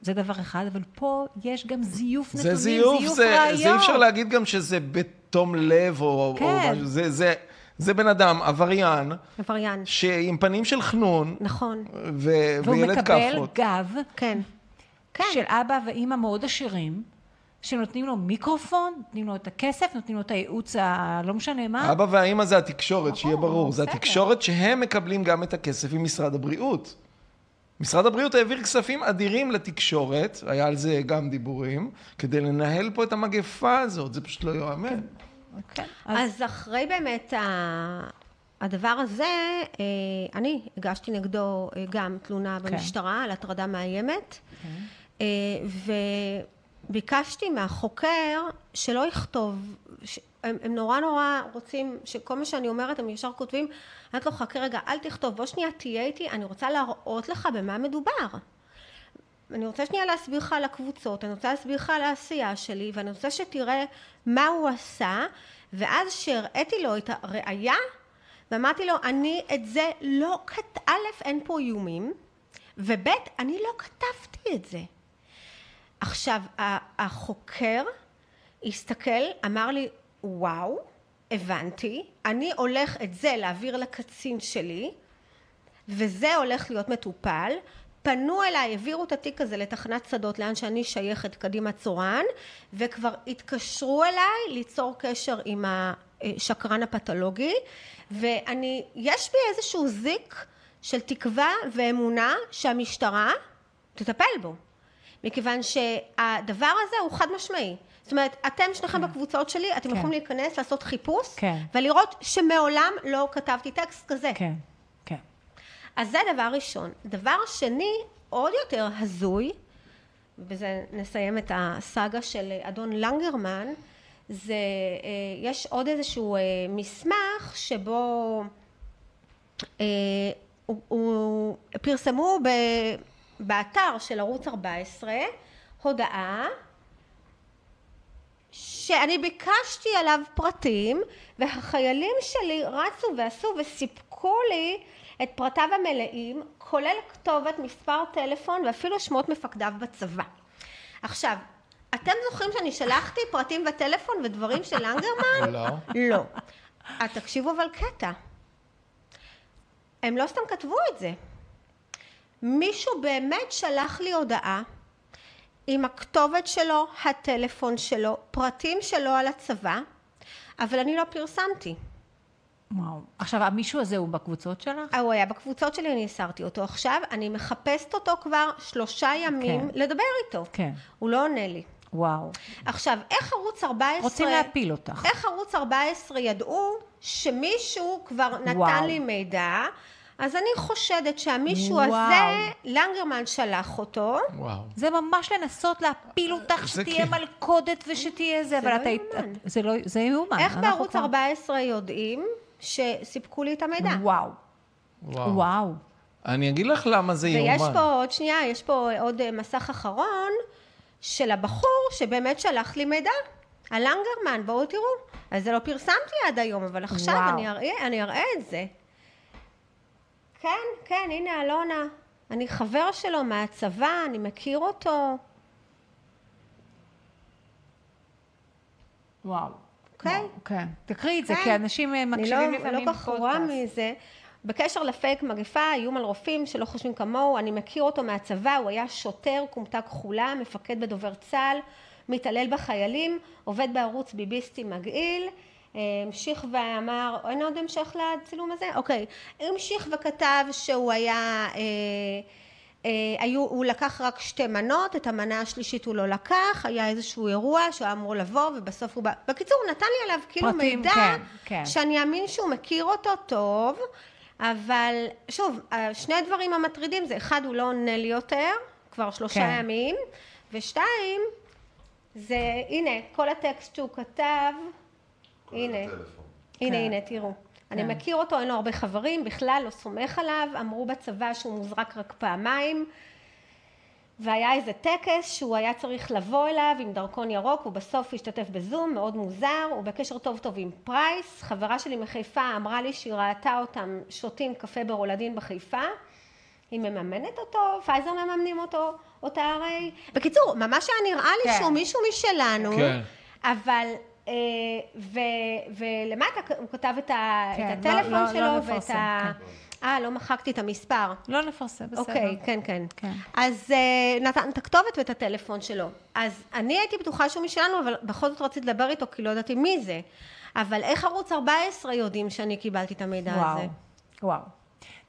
זה דבר אחד, אבל פה יש גם זיוף נתונים, זה זיוף, זה, ראיות. זה אי אפשר להגיד גם שזה בתום לב או, כן. או משהו, זה, זה, זה בן אדם, עבריין, עבריין. שעם פנים של חנון, נכון. ו, והוא וילד מקבל כאפות. גב כן. כן. של אבא ואימא מאוד עשירים, שנותנים לו מיקרופון, נותנים לו את הכסף, נותנים לו את הייעוץ הלא משנה מה. אבא והאימא זה התקשורת, שיהיה ברור. זה. התקשורת שהם מקבלים גם את הכסף ממשרד הבריאות. משרד הבריאות העביר כספים אדירים לתקשורת, היה על זה גם דיבורים, כדי לנהל פה את המגפה הזאת, זה פשוט לא ייאמן. כן, אז אז אחרי באמת ה- הדבר הזה, אה, אני הגשתי נגדו אה, גם תלונה כן. במשטרה על הטרדה מאיימת, אה, וביקשתי מהחוקר שלא יכתוב, הם, הם נורא נורא רוצים, שכל מה שאני אומרת הם ישר כותבים, אמרתי לו חכה רגע אל תכתוב, בוא שנייה תהיה איתי, אני רוצה להראות לך במה מדובר. אני רוצה שנייה להסביר לך על הקבוצות, אני רוצה להסביר לך על העשייה שלי, ואני רוצה שתראה מה הוא עשה, ואז שהראיתי לו את הראייה, ואמרתי לו, אני את זה לא כת... א', אין פה איומים, וב', אני לא כתבתי את זה. עכשיו, החוקר הסתכל, אמר לי, וואו, הבנתי, אני הולך את זה להעביר לקצין שלי, וזה הולך להיות מטופל. פנו אליי, העבירו את התיק הזה לתחנת שדות, לאן שאני שייכת, קדימה צורן, וכבר התקשרו אליי ליצור קשר עם השקרן הפתולוגי, ואני, יש בי איזשהו זיק של תקווה ואמונה שהמשטרה תטפל בו. מכיוון שהדבר הזה הוא חד משמעי. זאת אומרת, אתם שניכם בקבוצות שלי, אתם כן. יכולים להיכנס, לעשות חיפוש, כן. ולראות שמעולם לא כתבתי טקסט כזה. כן, כן. אז זה דבר ראשון. דבר שני, עוד יותר הזוי, בזה נסיים את הסאגה של אדון לנגרמן, זה, אה, יש עוד איזשהו אה, מסמך שבו אה, הוא, הוא, פרסמו ב, באתר של ערוץ 14 הודעה שאני ביקשתי עליו פרטים, והחיילים שלי רצו ועשו וסיפקו לי את פרטיו המלאים, כולל כתובת, מספר טלפון ואפילו שמות מפקדיו בצבא. עכשיו, אתם זוכרים שאני שלחתי פרטים בטלפון ודברים של לנגרמן? לא. לא. אז תקשיבו אבל קטע. הם לא סתם כתבו את זה. מישהו באמת שלח לי הודעה עם הכתובת שלו, הטלפון שלו, פרטים שלו על הצבא, אבל אני לא פרסמתי. וואו. עכשיו, המישהו הזה הוא בקבוצות שלך? הוא היה בקבוצות שלי, אני הסרתי אותו עכשיו, אני מחפשת אותו כבר שלושה ימים כן. לדבר איתו. כן. הוא לא עונה לי. וואו. עכשיו, איך ערוץ 14... רוצים להפיל אותך. איך ערוץ 14 ידעו שמישהו כבר נתן וואו. לי מידע? אז אני חושדת שהמישהו וואו. הזה, לנגרמן שלח אותו. וואו. זה ממש לנסות להפיל אותך, זה שתהיה כן. מלכודת ושתהיה זה, אבל לא. את- זה לא... זה יאומן. איך בערוץ כבר- 14 יודעים שסיפקו לי את המידע? וואו. וואו. וואו. אני אגיד לך למה זה יאומן. ויש פה עוד שנייה, יש פה עוד אה, מסך אחרון של הבחור שבאמת שלח לי מידע על לנגרמן, בואו תראו. אז זה לא פרסמתי עד היום, אבל עכשיו וואו. אני אראה, אני אראה את זה. כן, כן, הנה אלונה. אני חבר שלו מהצבא, אני מכיר אותו. וואו. אוקיי? כן. תקריאי את זה, כן. כי אנשים אה, אני מקשיבים לא, לפעמים לא כל כך רואה פודקאסט. מזה. בקשר לפייק מגפה, איום על רופאים שלא חושבים כמוהו, אני מכיר אותו מהצבא, הוא היה שוטר, כומתה כחולה, מפקד בדובר צה"ל, מתעלל בחיילים, עובד בערוץ ביביסטי מגעיל, אה, המשיך ואמר, אין עוד המשך לצילום הזה? אוקיי. המשיך וכתב שהוא היה... אה, היו, הוא לקח רק שתי מנות, את המנה השלישית הוא לא לקח, היה איזשהו אירוע שהוא היה אמור לבוא ובסוף הוא בא... בקיצור, הוא נתן לי עליו כאילו פרטים, מידע כן, כן. שאני אאמין שהוא מכיר אותו טוב, אבל שוב, שני הדברים המטרידים זה אחד, הוא לא עונה לי יותר, כבר שלושה כן. ימים, ושתיים, זה, הנה, כל הטקסט שהוא כתב, הנה, הנה, כן. הנה, תראו. אני כן. מכיר אותו, אין לו הרבה חברים, בכלל לא סומך עליו, אמרו בצבא שהוא מוזרק רק פעמיים, והיה איזה טקס שהוא היה צריך לבוא אליו עם דרכון ירוק, הוא בסוף השתתף בזום, מאוד מוזר, הוא בקשר טוב טוב עם פרייס, חברה שלי מחיפה אמרה לי שהיא ראתה אותם שותים קפה ברולדין בחיפה, היא מממנת אותו, פייזר מממנים אותו, אותה הרי. בקיצור, ממש היה נראה לי כן. שהוא מישהו משלנו, כן. אבל, ו, ולמטה הוא כתב את, ה, כן, את לא- הטלפון לא- לא שלו ואת נפרסם, ה... אה, לא מחקתי את המספר. לא נפרסם, בסדר. אוקיי, כן, כן. כן. אז אה, נתן את הכתובת ואת הטלפון שלו. אז אני הייתי בטוחה שהוא משלנו, אבל בכל זאת רציתי לדבר איתו, כי לא ידעתי מי זה. אבל איך ערוץ 14 יודעים שאני קיבלתי את המידע וואו, הזה? וואו.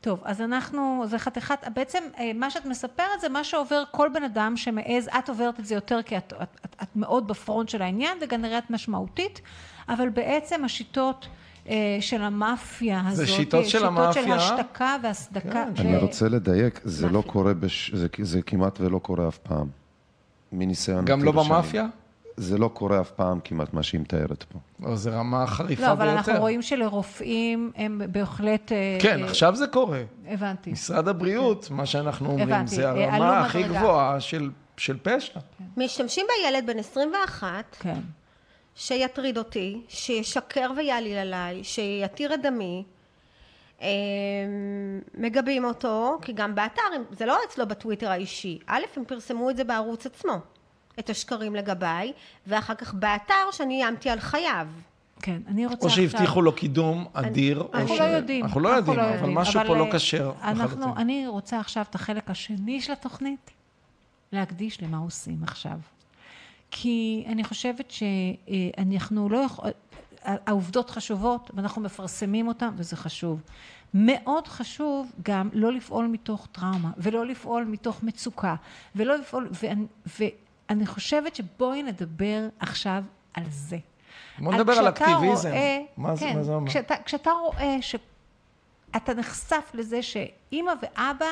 טוב, אז אנחנו, זה חתיכת, בעצם אה, מה שאת מספרת זה מה שעובר כל בן אדם שמעז, את עוברת את זה יותר כי את, את, את, את מאוד בפרונט של העניין וכנראה את משמעותית, אבל בעצם השיטות אה, של המאפיה הזאת, שיטות של שיטות של המאפיה. השתקה והסדקה. כן, אני ו- רוצה לדייק, זה לא מאפיה. קורה, בש... זה, זה כמעט ולא קורה אף פעם. מניסיון... גם לא יותר שנים. זה לא קורה אף פעם כמעט מה שהיא מתארת פה. או זו רמה חריפה לא, ביותר. אבל אנחנו רואים שלרופאים הם בהחלט... אה, כן, אה, עכשיו זה קורה. הבנתי. משרד הבריאות, מה שאנחנו אומרים, הבנתי, זה אה, הרמה הכי מדרגה. גבוהה של, של פשע. משתמשים בילד בן 21, כן. שיטריד אותי, שישקר ויעליל עליי, שיתיר את דמי. אמ, מגבים אותו, כי גם באתר, זה לא אצלו בטוויטר האישי. א', הם פרסמו את זה בערוץ עצמו, את השקרים לגביי, ואחר כך באתר שאני איימתי על חייו. כן, אני רוצה או עכשיו... שהבטיחו לו קידום אדיר, או אנחנו ש... לא יודעים. אנחנו לא יודעים, אבל משהו פה לא אה, כשר. אנחנו. אני רוצה עכשיו את החלק השני של התוכנית, להקדיש למה עושים עכשיו. כי אני חושבת שאנחנו לא יכולים... העובדות חשובות, ואנחנו מפרסמים אותן, וזה חשוב. מאוד חשוב גם לא לפעול מתוך טראומה, ולא לפעול מתוך מצוקה, ולא לפעול... ואני, ואני חושבת שבואי נדבר עכשיו על זה. בוא נדבר על אקטיביזם. רואה, מה זה- כן, מה זה אומר? כשאתה, כשאתה רואה שאתה נחשף לזה שאימא ואבא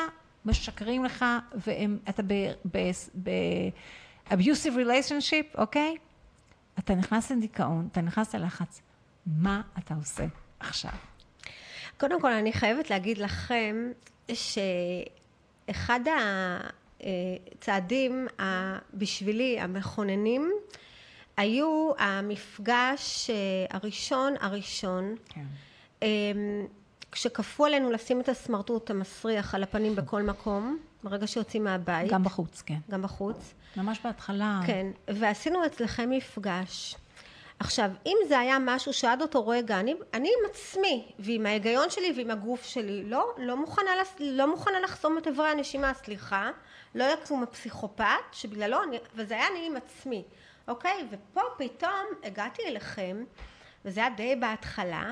משקרים לך ואתה ב-abusive relationship, אוקיי? אתה נכנס לדיכאון, אתה נכנס ללחץ. מה אתה עושה עכשיו? קודם כל, אני חייבת להגיד לכם שאחד הצעדים בשבילי המכוננים היו המפגש אה, הראשון הראשון, כן. אמ, כשכפו עלינו לשים את הסמרטוט המסריח על הפנים בכל מקום, ברגע שיוצאים מהבית, גם בחוץ, כן. גם בחוץ, ממש בהתחלה. כן, ועשינו אצלכם מפגש. עכשיו, אם זה היה משהו שעד אותו רגע, אני, אני עם עצמי, ועם ההיגיון שלי ועם הגוף שלי, לא, לא מוכנה, לא מוכנה לחסום את איברי הנשימה, סליחה, לא יקום הפסיכופת, שבגללו, אני, וזה היה אני עם עצמי, אוקיי? ופה פתאום הגעתי אליכם, וזה היה די בהתחלה,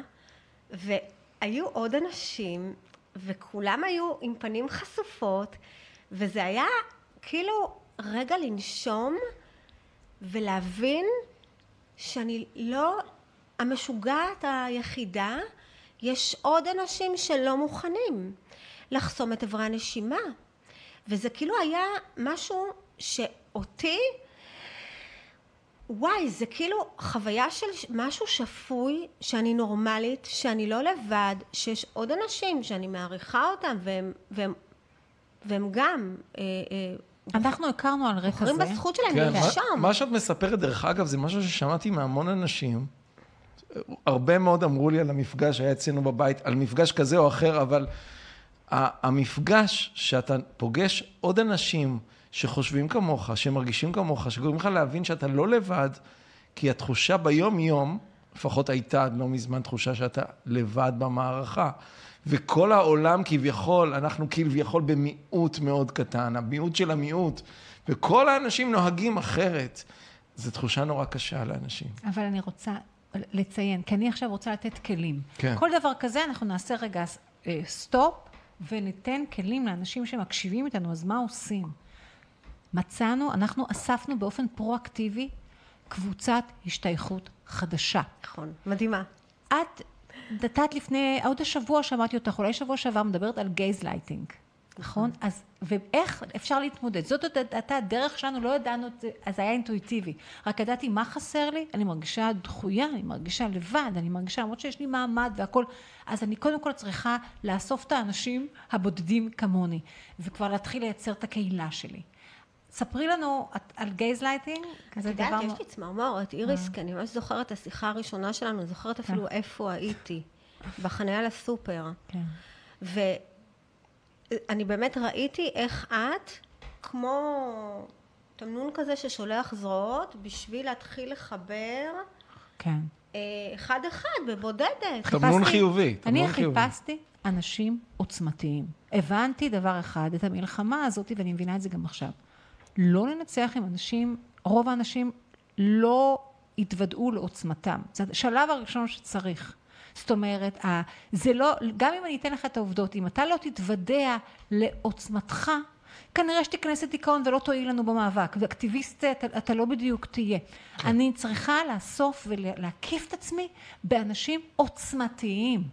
והיו עוד אנשים, וכולם היו עם פנים חשופות, וזה היה כאילו רגע לנשום ולהבין שאני לא המשוגעת היחידה, יש עוד אנשים שלא מוכנים לחסום את איברי הנשימה. וזה כאילו היה משהו שאותי, וואי, זה כאילו חוויה של משהו שפוי, שאני נורמלית, שאני לא לבד, שיש עוד אנשים שאני מעריכה אותם, והם, והם, והם גם אה, אה, אנחנו הכרנו על רקע בוחרים זה. בזכות שלהם כן, לנשום. מה, מה שאת מספרת, דרך אגב, זה משהו ששמעתי מהמון אנשים. הרבה מאוד אמרו לי על המפגש שהיה אצלנו בבית, על מפגש כזה או אחר, אבל המפגש שאתה פוגש עוד אנשים שחושבים כמוך, שמרגישים כמוך, שגורמים לך להבין שאתה לא לבד, כי התחושה ביום-יום, לפחות הייתה עד לא מזמן תחושה שאתה לבד במערכה. וכל העולם כביכול, אנחנו כביכול במיעוט מאוד קטן, המיעוט של המיעוט, וכל האנשים נוהגים אחרת. זו תחושה נורא קשה לאנשים. אבל אני רוצה לציין, כי אני עכשיו רוצה לתת כלים. כן. כל דבר כזה אנחנו נעשה רגע אה, סטופ וניתן כלים לאנשים שמקשיבים איתנו, אז מה עושים? מצאנו, אנחנו אספנו באופן פרואקטיבי קבוצת השתייכות חדשה. נכון, מדהימה. את נתת לפני, עוד השבוע שמעתי אותך, אולי שבוע שעבר מדברת על גייזלייטינג, נכון? אז, ואיך אפשר להתמודד? זאת הייתה הדרך שלנו, לא ידענו את זה, אז היה אינטואיטיבי. רק ידעתי מה חסר לי, אני מרגישה דחויה, אני מרגישה לבד, אני מרגישה, למרות שיש לי מעמד והכול, אז אני קודם כל צריכה לאסוף את האנשים הבודדים כמוני, וכבר להתחיל לייצר את הקהילה שלי. ספרי לנו את- על גייזלייטינג, את זה יודעת, דבר... יש לי צמרמורת, איריס, כי אני ממש זוכרת את השיחה הראשונה שלנו, זוכרת אפילו איפה הייתי, בחניה לסופר. כן. ואני באמת ראיתי איך את, כמו תמנון כזה ששולח זרועות, בשביל להתחיל לחבר כן. אה, אחד אחד, בבודדת. תמנון חיפשתי- חיובי, אני. חיפשתי אנשים עוצמתיים. הבנתי דבר אחד, את המלחמה הזאת, ואני מבינה את זה גם עכשיו. לא לנצח עם אנשים, רוב האנשים לא התוודעו לעוצמתם. זה השלב הראשון שצריך. זאת אומרת, זה לא, גם אם אני אתן לך את העובדות, אם אתה לא תתוודע לעוצמתך, כנראה שתיכנס לדיכאון ולא תועיל לנו במאבק, ואקטיביסט אתה, אתה לא בדיוק תהיה. כן. אני צריכה לאסוף ולהקיף את עצמי באנשים עוצמתיים.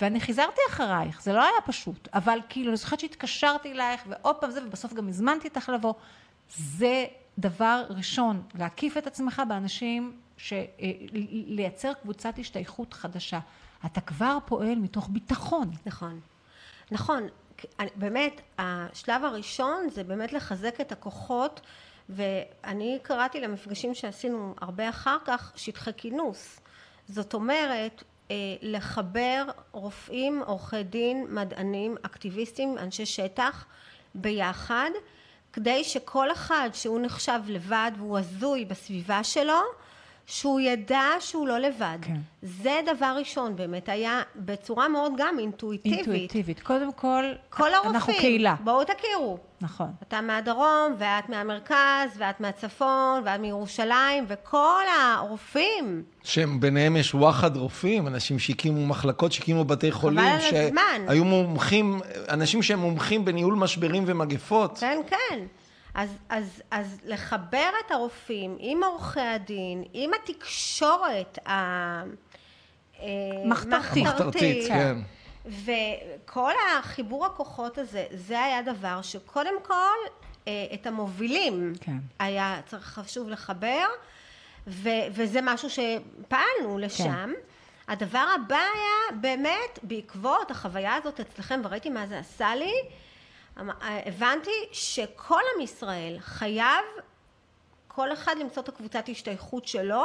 ואני חיזרתי אחרייך, זה לא היה פשוט, אבל כאילו, אני זוכרת שהתקשרתי אלייך, ועוד פעם זה, ובסוף גם הזמנתי אותך לבוא. זה דבר ראשון, להקיף את עצמך באנשים, ש... אה, לייצר קבוצת השתייכות חדשה. אתה כבר פועל מתוך ביטחון. נכון. נכון, באמת, השלב הראשון זה באמת לחזק את הכוחות, ואני קראתי למפגשים שעשינו הרבה אחר כך, שטחי כינוס. זאת אומרת, אה, לחבר רופאים, עורכי דין, מדענים, אקטיביסטים, אנשי שטח, ביחד, כדי שכל אחד שהוא נחשב לבד והוא הזוי בסביבה שלו, שהוא ידע שהוא לא לבד. כן. זה דבר ראשון, באמת היה בצורה מאוד גם אינטואיטיבית. אינטואיטיבית. קודם כל, כל הרופאים, אנחנו קהילה. בואו תכירו. נכון. אתה מהדרום, ואת מהמרכז, ואת מהצפון, ואת מירושלים, וכל הרופאים. שביניהם יש וואחד רופאים, אנשים שהקימו מחלקות, שהקימו בתי חולים, על הזמן. שהיו מומחים, אנשים שהם מומחים בניהול משברים ומגפות. כן, כן. אז, אז, אז לחבר את הרופאים עם עורכי הדין, עם התקשורת ה... אה, מחתרתית. כן. וכל החיבור הכוחות הזה, זה היה דבר שקודם כל אה, את המובילים כן. היה צריך חשוב לחבר, ו, וזה משהו שפעלנו לשם. כן. הדבר הבא היה באמת בעקבות החוויה הזאת אצלכם, וראיתי מה זה עשה לי, הבנתי שכל עם ישראל חייב כל אחד למצוא את הקבוצת השתייכות שלו,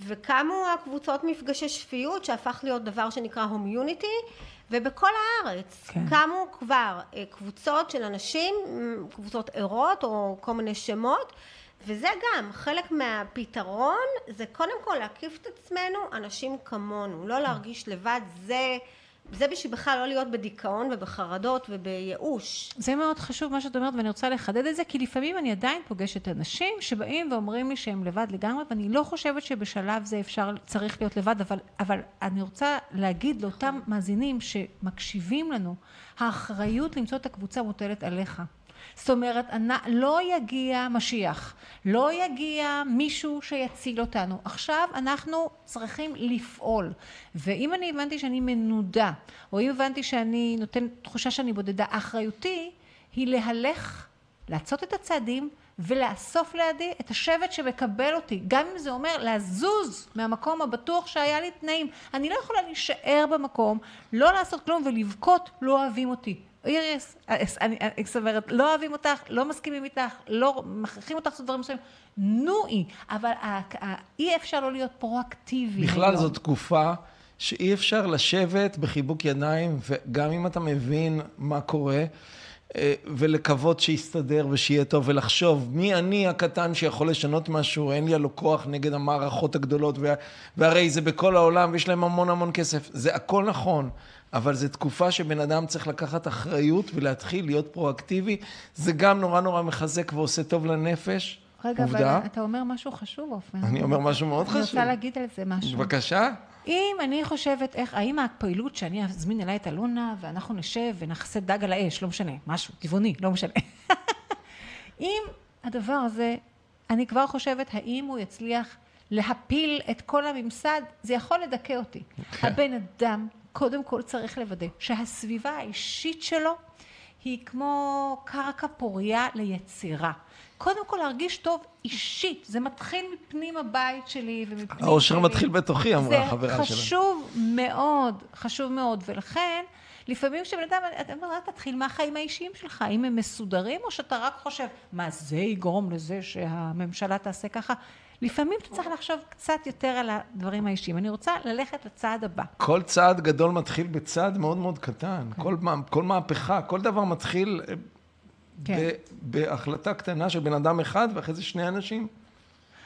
וקמו הקבוצות מפגשי שפיות שהפך להיות דבר שנקרא הומיוניטי, ובכל הארץ כן. קמו כבר אה, קבוצות של אנשים, קבוצות ערות או כל מיני שמות, וזה גם חלק מהפתרון, זה קודם כל להקיף את עצמנו אנשים כמונו, לא להרגיש לבד, זה, זה בשביל בכלל לא להיות בדיכאון ובחרדות ובייאוש. זה מאוד חשוב מה שאת אומרת, ואני רוצה לחדד את זה, כי לפעמים אני עדיין פוגשת אנשים שבאים ואומרים לי שהם לבד לגמרי, ואני לא חושבת שבשלב זה אפשר, צריך להיות לבד, אבל, אבל אני רוצה להגיד לאותם מאזינים שמקשיבים לנו, האחריות למצוא את הקבוצה מוטלת עליך. זאת אומרת, לא יגיע משיח, לא יגיע מישהו שיציל אותנו. עכשיו אנחנו צריכים לפעול. ואם אני הבנתי שאני מנודה, או אם הבנתי שאני נותנת תחושה שאני בודדה, אחריותי היא להלך, לעשות את הצעדים ולאסוף לידי את השבט שמקבל אותי, גם אם זה אומר לזוז מהמקום הבטוח שהיה לי תנאים. אני לא יכולה להישאר במקום, לא לעשות כלום ולבכות, לא אוהבים אותי. איריס, אני, אני, זאת אומרת, לא אוהבים אותך, לא מסכימים איתך, לא מכריחים אותך לעשות דברים מסוימים, נועי, אבל ה- ה- אי אפשר לא להיות פרואקטיבי. בכלל. זו תקופה שאי אפשר לשבת בחיבוק ידיים, וגם אם אתה מבין מה קורה, אה, ולקוות שיסתדר ושיהיה טוב, ולחשוב מי אני הקטן שיכול לשנות משהו, אין לי הלא כוח נגד המערכות הגדולות, וה- והרי זה בכל העולם, ויש להם המון המון כסף. זה הכל נכון, אבל זו תקופה שבן אדם צריך לקחת אחריות ולהתחיל להיות פרואקטיבי. זה גם נורא נורא מחזק ועושה טוב לנפש. רגע, עובדה. אבל אתה אומר משהו חשוב, עופר. אני אומר משהו מאוד אני חשוב. רוצה להגיד על זה משהו. בבקשה. אם אני חושבת איך, האם הפעילות שאני אזמין אליי את אלונה ואנחנו נשב ונכסה דג על האש, לא משנה, משהו טבעוני, לא משנה. אם הדבר הזה, אני כבר חושבת האם הוא יצליח להפיל את כל הממסד, זה יכול לדכא אותי. כן. הבן אדם קודם כל צריך לוודא שהסביבה האישית שלו היא כמו קרקע פוריה ליצירה. קודם כל להרגיש טוב אישית, זה מתחיל מפנים הבית שלי ומפנים האושר. מתחיל בתוכי, אמרה החברה זה שלה. חשוב מאוד, חשוב מאוד, ולכן לפעמים כשבן אדם, אתה אומר, "רק תתחיל מהחיים האישיים שלך, האם הם מסודרים, או שאתה רק חושב, מה זה יגרום לזה שהממשלה תעשה ככה? לפעמים אתה צריך לחשוב קצת יותר על הדברים האישיים. אני רוצה ללכת לצעד הבא. כל צעד גדול מתחיל בצעד מאוד מאוד קטן. כן. כל, מה- כל מהפכה, כל דבר מתחיל אה, כן. ב- בהחלטה קטנה של בן אדם אחד, ואחרי זה שני אנשים.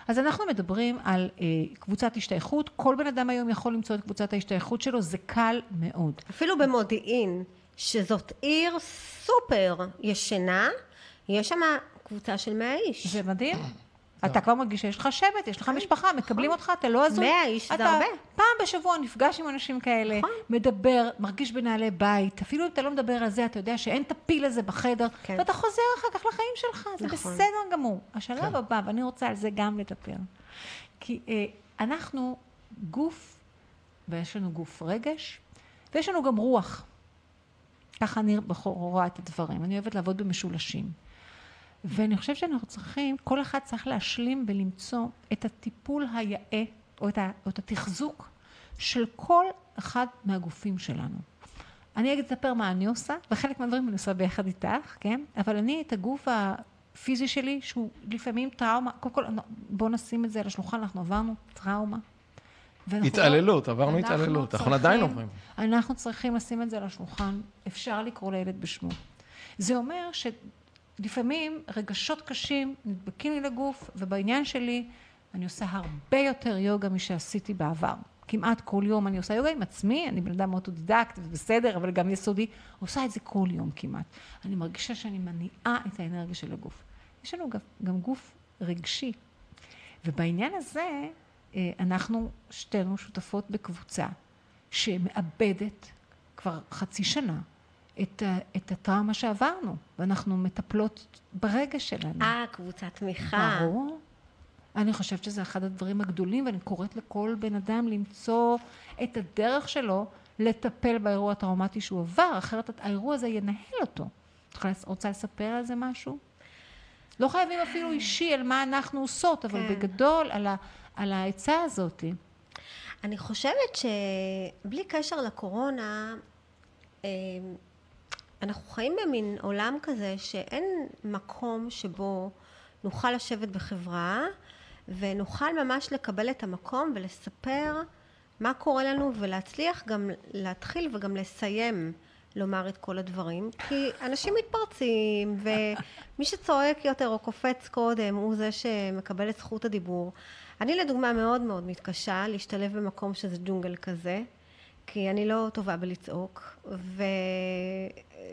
אז אנחנו מדברים על אה, קבוצת השתייכות, כל בן אדם היום יכול למצוא את קבוצת ההשתייכות שלו, זה קל מאוד. אפילו במודיעין, שזאת עיר סופר ישנה, יש שם קבוצה של 100 איש. זה מדהים. אתה כבר מרגיש שיש לך שבט, יש לך משפחה, מקבלים אותך, אתה לא הזוי. 100 איש זה הרבה. פעם בשבוע נפגש עם אנשים כאלה, מדבר, מרגיש בנעלי בית, אפילו אם אתה לא מדבר על זה, אתה יודע שאין את הפיל הזה בחדר, כן. ואתה חוזר אחר כך לחיים שלך, זה נכון. בסדר גמור. השלב הבא, ואני רוצה על זה גם לדבר, כי אה, אנחנו גוף, ויש לנו גוף רגש, ויש לנו גם רוח. ככה אני רואה את הדברים. אני אוהבת לעבוד במשולשים. ואני חושבת שאנחנו צריכים, כל אחד צריך להשלים ולמצוא את הטיפול היאה, או את, ה, או את התחזוק של כל אחד מהגופים שלנו. אני אגיד לספר מה אני עושה, וחלק מהדברים אני עושה ביחד איתך, כן? אבל אני את הגוף הפיזי שלי, שהוא לפעמים טראומה, קודם כל בואו נשים את זה על השולחן, אנחנו עברנו טראומה. לא- התעללות, עברנו אנחנו התעללות, אנחנו צריכים- עדיין עוברים. אנחנו צריכים לשים את זה על השולחן, אפשר לקרוא לילד בשמו. זה אומר שלפעמים רגשות קשים נדבקים לי לגוף, ובעניין שלי אני עושה הרבה יותר יוגה משעשיתי בעבר. כמעט כל יום אני עושה יוגה עם עצמי, אני בן אדם אוטודידקט, בסדר, אבל גם יסודי, עושה את זה כל יום כמעט. אני מרגישה שאני מניעה את האנרגיה של הגוף. יש לנו גם, גם גוף רגשי, ובעניין הזה אה, אנחנו שתינו שותפות בקבוצה שמאבדת כבר חצי שנה את, ה- את הטראומה שעברנו, ואנחנו מטפלות ברגש שלנו. אה, קבוצת תמיכה. ברור. אני חושבת שזה אחד הדברים הגדולים, ואני קוראת לכל בן אדם למצוא את הדרך שלו לטפל באירוע הטראומטי שהוא עבר, אחרת האירוע הזה ינהל אותו. את רוצה לספר על זה משהו? לא חייבים אפילו אישי על מה אנחנו עושות, אבל כן. בגדול על, ה, על העצה הזאת. אני חושבת שבלי קשר לקורונה, אה, אנחנו חיים במין עולם כזה שאין מקום שבו נוכל לשבת בחברה ונוכל ממש לקבל את המקום ולספר מה קורה לנו ולהצליח גם להתחיל וגם לסיים לומר את כל הדברים, כי אנשים מתפרצים ומי שצועק יותר או קופץ קודם הוא זה שמקבל את זכות הדיבור. אני לדוגמה מאוד מאוד מתקשה להשתלב במקום שזה ג'ונגל כזה, כי אני לא טובה בלצעוק,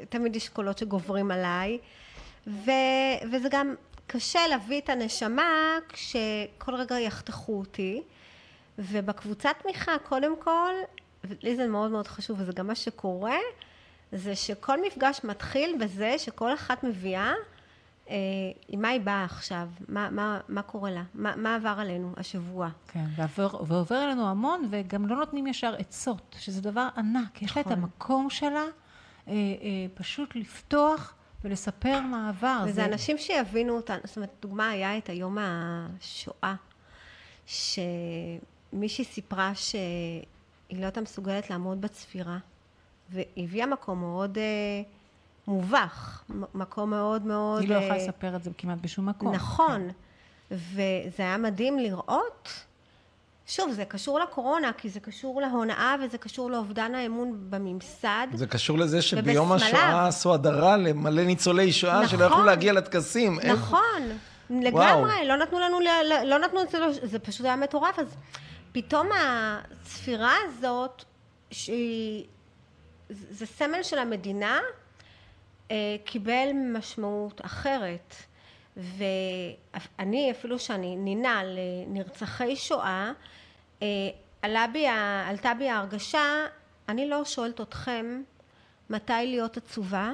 ותמיד יש קולות שגוברים עליי, ו... וזה גם קשה להביא את הנשמה כשכל רגע יחתכו אותי, ובקבוצת תמיכה קודם כל, לי זה מאוד מאוד חשוב וזה גם מה שקורה, זה שכל מפגש מתחיל בזה שכל אחת מביאה אה, עם מה היא באה עכשיו, מה, מה, מה קורה לה, מה, מה עבר עלינו השבוע. כן, ועבר, ועובר אלינו המון, וגם לא נותנים ישר עצות, שזה דבר ענק. יש לה את נכון. המקום שלה, אה, אה, פשוט לפתוח ולספר מה עבר. וזה זה- אנשים שיבינו אותנו, זאת אומרת, דוגמה היה את היום השואה, שמישהי סיפרה שהיא לא הייתה מסוגלת לעמוד בצפירה, והביאה מקום מאוד אה, מובך, מקום מאוד מאוד... היא לא יכולה אה, לספר את זה כמעט בשום מקום. נכון, וזה היה מדהים לראות. שוב, זה קשור לקורונה, כי זה קשור להונאה וזה קשור לאובדן האמון בממסד. זה קשור לזה שביום ובסמליו. השואה עשו הדרה למלא ניצולי שואה שלא יכלו נכון. להגיע לטקסים. אין- נכון, לגמרי, לא נתנו לנו, ל- ל- לא נתנו את זה, לא- זה פשוט היה מטורף, אז פתאום הצפירה הזאת, שהיא, זה סמל של המדינה, קיבל משמעות אחרת. ואני, אפילו שאני נינה לנרצחי שואה, אה, עלה בי, עלתה בי ההרגשה, אני לא שואלת אתכם מתי להיות עצובה,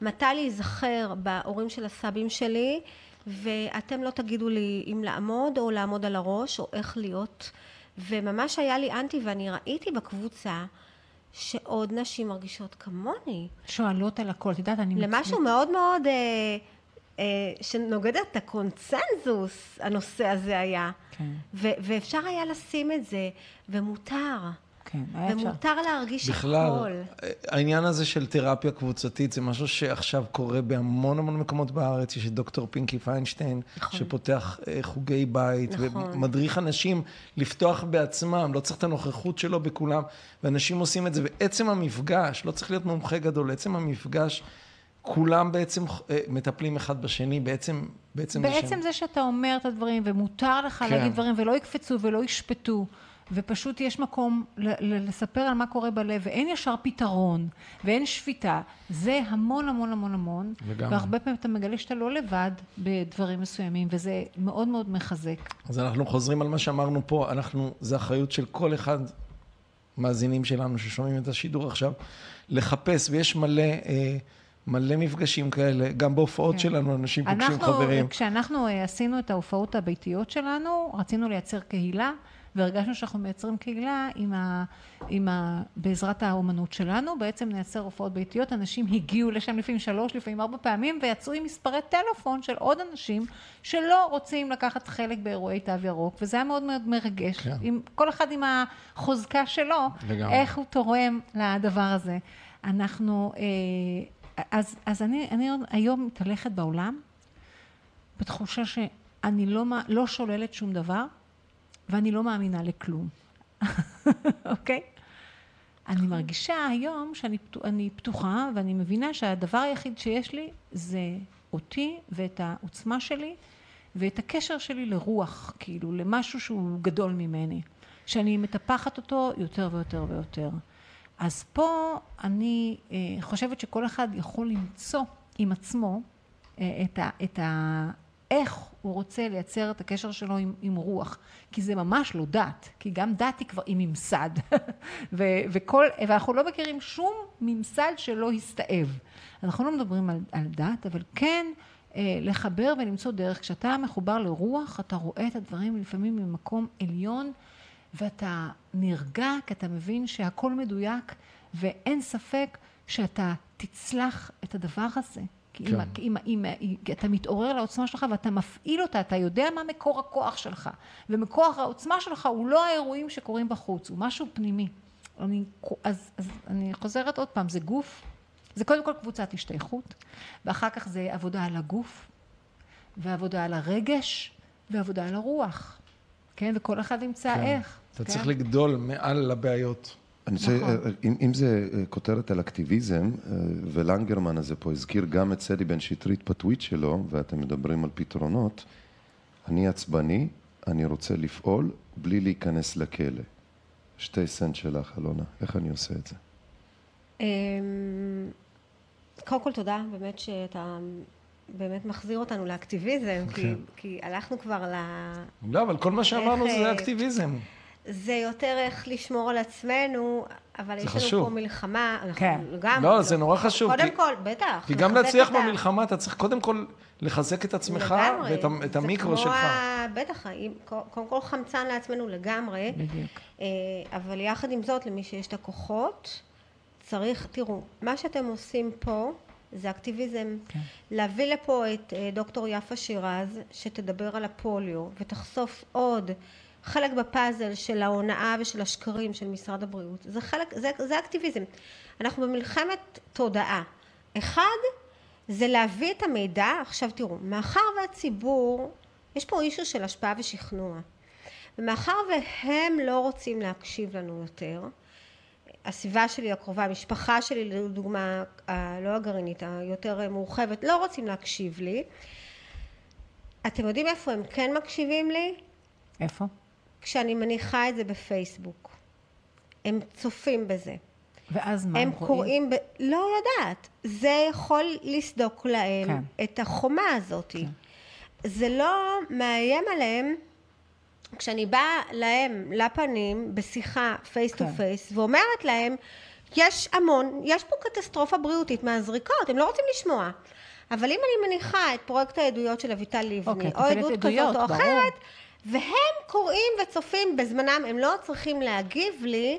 מתי להיזכר בהורים של הסבים שלי, ואתם לא תגידו לי אם לעמוד או לעמוד על הראש, או איך להיות. וממש היה לי אנטי, ואני ראיתי בקבוצה שעוד נשים מרגישות כמוני. שואלות על הכל. את יודעת, אני... למשהו מאוד מאוד אה, אה, שנוגד את הקונצנזוס, הנושא הזה היה. כן, ו- ואפשר היה לשים את זה, ומותר. כן, היה אפשר. ומותר להרגיש בכלל, הכל. העניין הזה של תרפיה קבוצתית זה משהו שעכשיו קורה בהמון המון מקומות בארץ. יש את דוקטור פינקי פיינשטיין, נכון. שפותח אה, חוגי בית, נכון. ומדריך אנשים לפתוח בעצמם, לא צריך את הנוכחות שלו בכולם, ואנשים עושים את זה. ועצם המפגש, לא צריך להיות מומחה גדול, עצם המפגש, כולם בעצם אה, מטפלים אחד בשני, בעצם, בעצם, בעצם שהם- זה שאתה אומר את הדברים, ומותר לך כן. להגיד דברים, ולא יקפצו ולא ישפטו, ופשוט יש מקום לספר על מה קורה בלב, ואין ישר פתרון, ואין שפיטה, זה המון המון המון המון. לגמרי. והרבה פעמים אתה מגלה שאתה לא לבד בדברים מסוימים, וזה מאוד מאוד מחזק. אז אנחנו חוזרים על מה שאמרנו פה, אנחנו, זה אחריות של כל אחד מאזינים שלנו ששומעים את השידור עכשיו, לחפש, ויש מלא, אה, מלא מפגשים כאלה, גם בהופעות כן. שלנו אנשים פוגשים אנחנו, חברים. כשאנחנו אה, עשינו את ההופעות הביתיות שלנו, רצינו לייצר קהילה, והרגשנו שאנחנו מייצרים קהילה עם ה, עם ה, בעזרת האומנות שלנו, בעצם נייצר הופעות ביתיות, אנשים הגיעו לשם לפעמים שלוש, לפעמים ארבע פעמים, ויצאו עם מספרי טלפון של עוד אנשים שלא רוצים לקחת חלק באירועי תו ירוק, וזה היה מאוד מאוד מרגש, כן. עם, כל אחד עם החוזקה שלו, לגמרי. איך הוא תורם לדבר הזה. אנחנו, אה, אז, אז אני, אני היום מתהלכת בעולם, בתחושה שאני לא, לא שוללת שום דבר, ואני לא מאמינה לכלום, אוקיי? אני מרגישה היום שאני אני פתוחה, ואני מבינה שהדבר היחיד שיש לי זה אותי ואת העוצמה שלי, ואת הקשר שלי לרוח, כאילו, למשהו שהוא גדול ממני, שאני מטפחת אותו יותר ויותר ויותר. אז פה אני אה, חושבת שכל אחד יכול למצוא עם עצמו אה, את ה... את ה איך הוא רוצה לייצר את הקשר שלו עם, עם רוח, כי זה ממש לא דת, כי גם דת היא כבר היא ממסד, ו, וכל, ואנחנו לא מכירים שום ממסד שלא הסתאב. אנחנו לא מדברים על, על דת, אבל כן אה, לחבר ולמצוא דרך. כשאתה מחובר לרוח, אתה רואה את הדברים לפעמים ממקום עליון, ואתה נרגע, כי אתה מבין שהכל מדויק, ואין ספק שאתה תצלח את הדבר הזה. כן. אם, אם, אם אתה מתעורר לעוצמה שלך ואתה מפעיל אותה, אתה יודע מה מקור הכוח שלך. ומקור העוצמה שלך הוא לא האירועים שקורים בחוץ, הוא משהו פנימי. אני, אז, אז אני חוזרת עוד פעם, זה גוף, זה קודם כל קבוצת השתייכות, ואחר כך זה עבודה על הגוף, ועבודה על הרגש, ועבודה על הרוח. כן, וכל אחד ימצא כן. איך. אתה כן? צריך לגדול מעל הבעיות. אני רוצה, נכון. אם, אם זה אה, כותרת על אקטיביזם, אה, ולנגרמן הזה פה הזכיר גם את סדי בן שטרית בטוויט שלו, ואתם מדברים על פתרונות, אני עצבני, אני רוצה לפעול בלי להיכנס לכלא. שתי סנט שלך, אלונה, איך אני עושה את זה? אמ, קודם כל תודה, באמת שאתה באמת מחזיר אותנו לאקטיביזם, כי, כן. כי הלכנו כבר ל... לא, אבל כל מה שאמרנו זה אה, אקטיביזם. זה יותר איך לשמור על עצמנו, אבל יש לנו חשוב. פה מלחמה, אנחנו כן. לגמרי. לא, זה נורא חשוב, קודם כי- כל, בטח. כי גם להצליח במלחמה אתה צריך קודם כל לחזק את עצמך לגמרי. ואת את המיקרו שלך. ה- בטח, קודם כל חמצן לעצמנו לגמרי. בדיוק. אה, אבל יחד עם זאת, למי שיש את הכוחות, צריך, תראו, מה שאתם עושים פה זה אקטיביזם. כן. להביא לפה את אה, דוקטור יפה שירז, שתדבר על הפוליו, ותחשוף עוד חלק בפאזל של ההונאה ושל השקרים של משרד הבריאות. זה חלק, זה, זה אקטיביזם. אנחנו במלחמת תודעה. אחד, זה להביא את המידע, עכשיו תראו, מאחר והציבור, יש פה אישו של השפעה ושכנוע. ומאחר והם לא רוצים להקשיב לנו יותר, הסביבה שלי הקרובה, המשפחה שלי לדוגמה, לא הגרעינית, היותר מורחבת, לא רוצים להקשיב לי. אתם יודעים איפה הם כן מקשיבים לי? איפה? כשאני מניחה את זה בפייסבוק. הם צופים בזה. ואז מה הם הם רואים? קוראים, ב... לא יודעת, זה יכול לסדוק להם כן. את החומה הזאת. זה לא מאיים עליהם כשאני באה להם לפנים בשיחה face to כן. face ואומרת להם יש המון, יש פה קטסטרופה בריאותית מהזריקות, הם לא רוצים לשמוע. אבל אם אני מניחה את פרויקט העדויות של אביטל לבני, אוקיי, את או עדות כזאת או ברור. והם קוראים וצופים בזמנם, הם לא צריכים להגיב לי,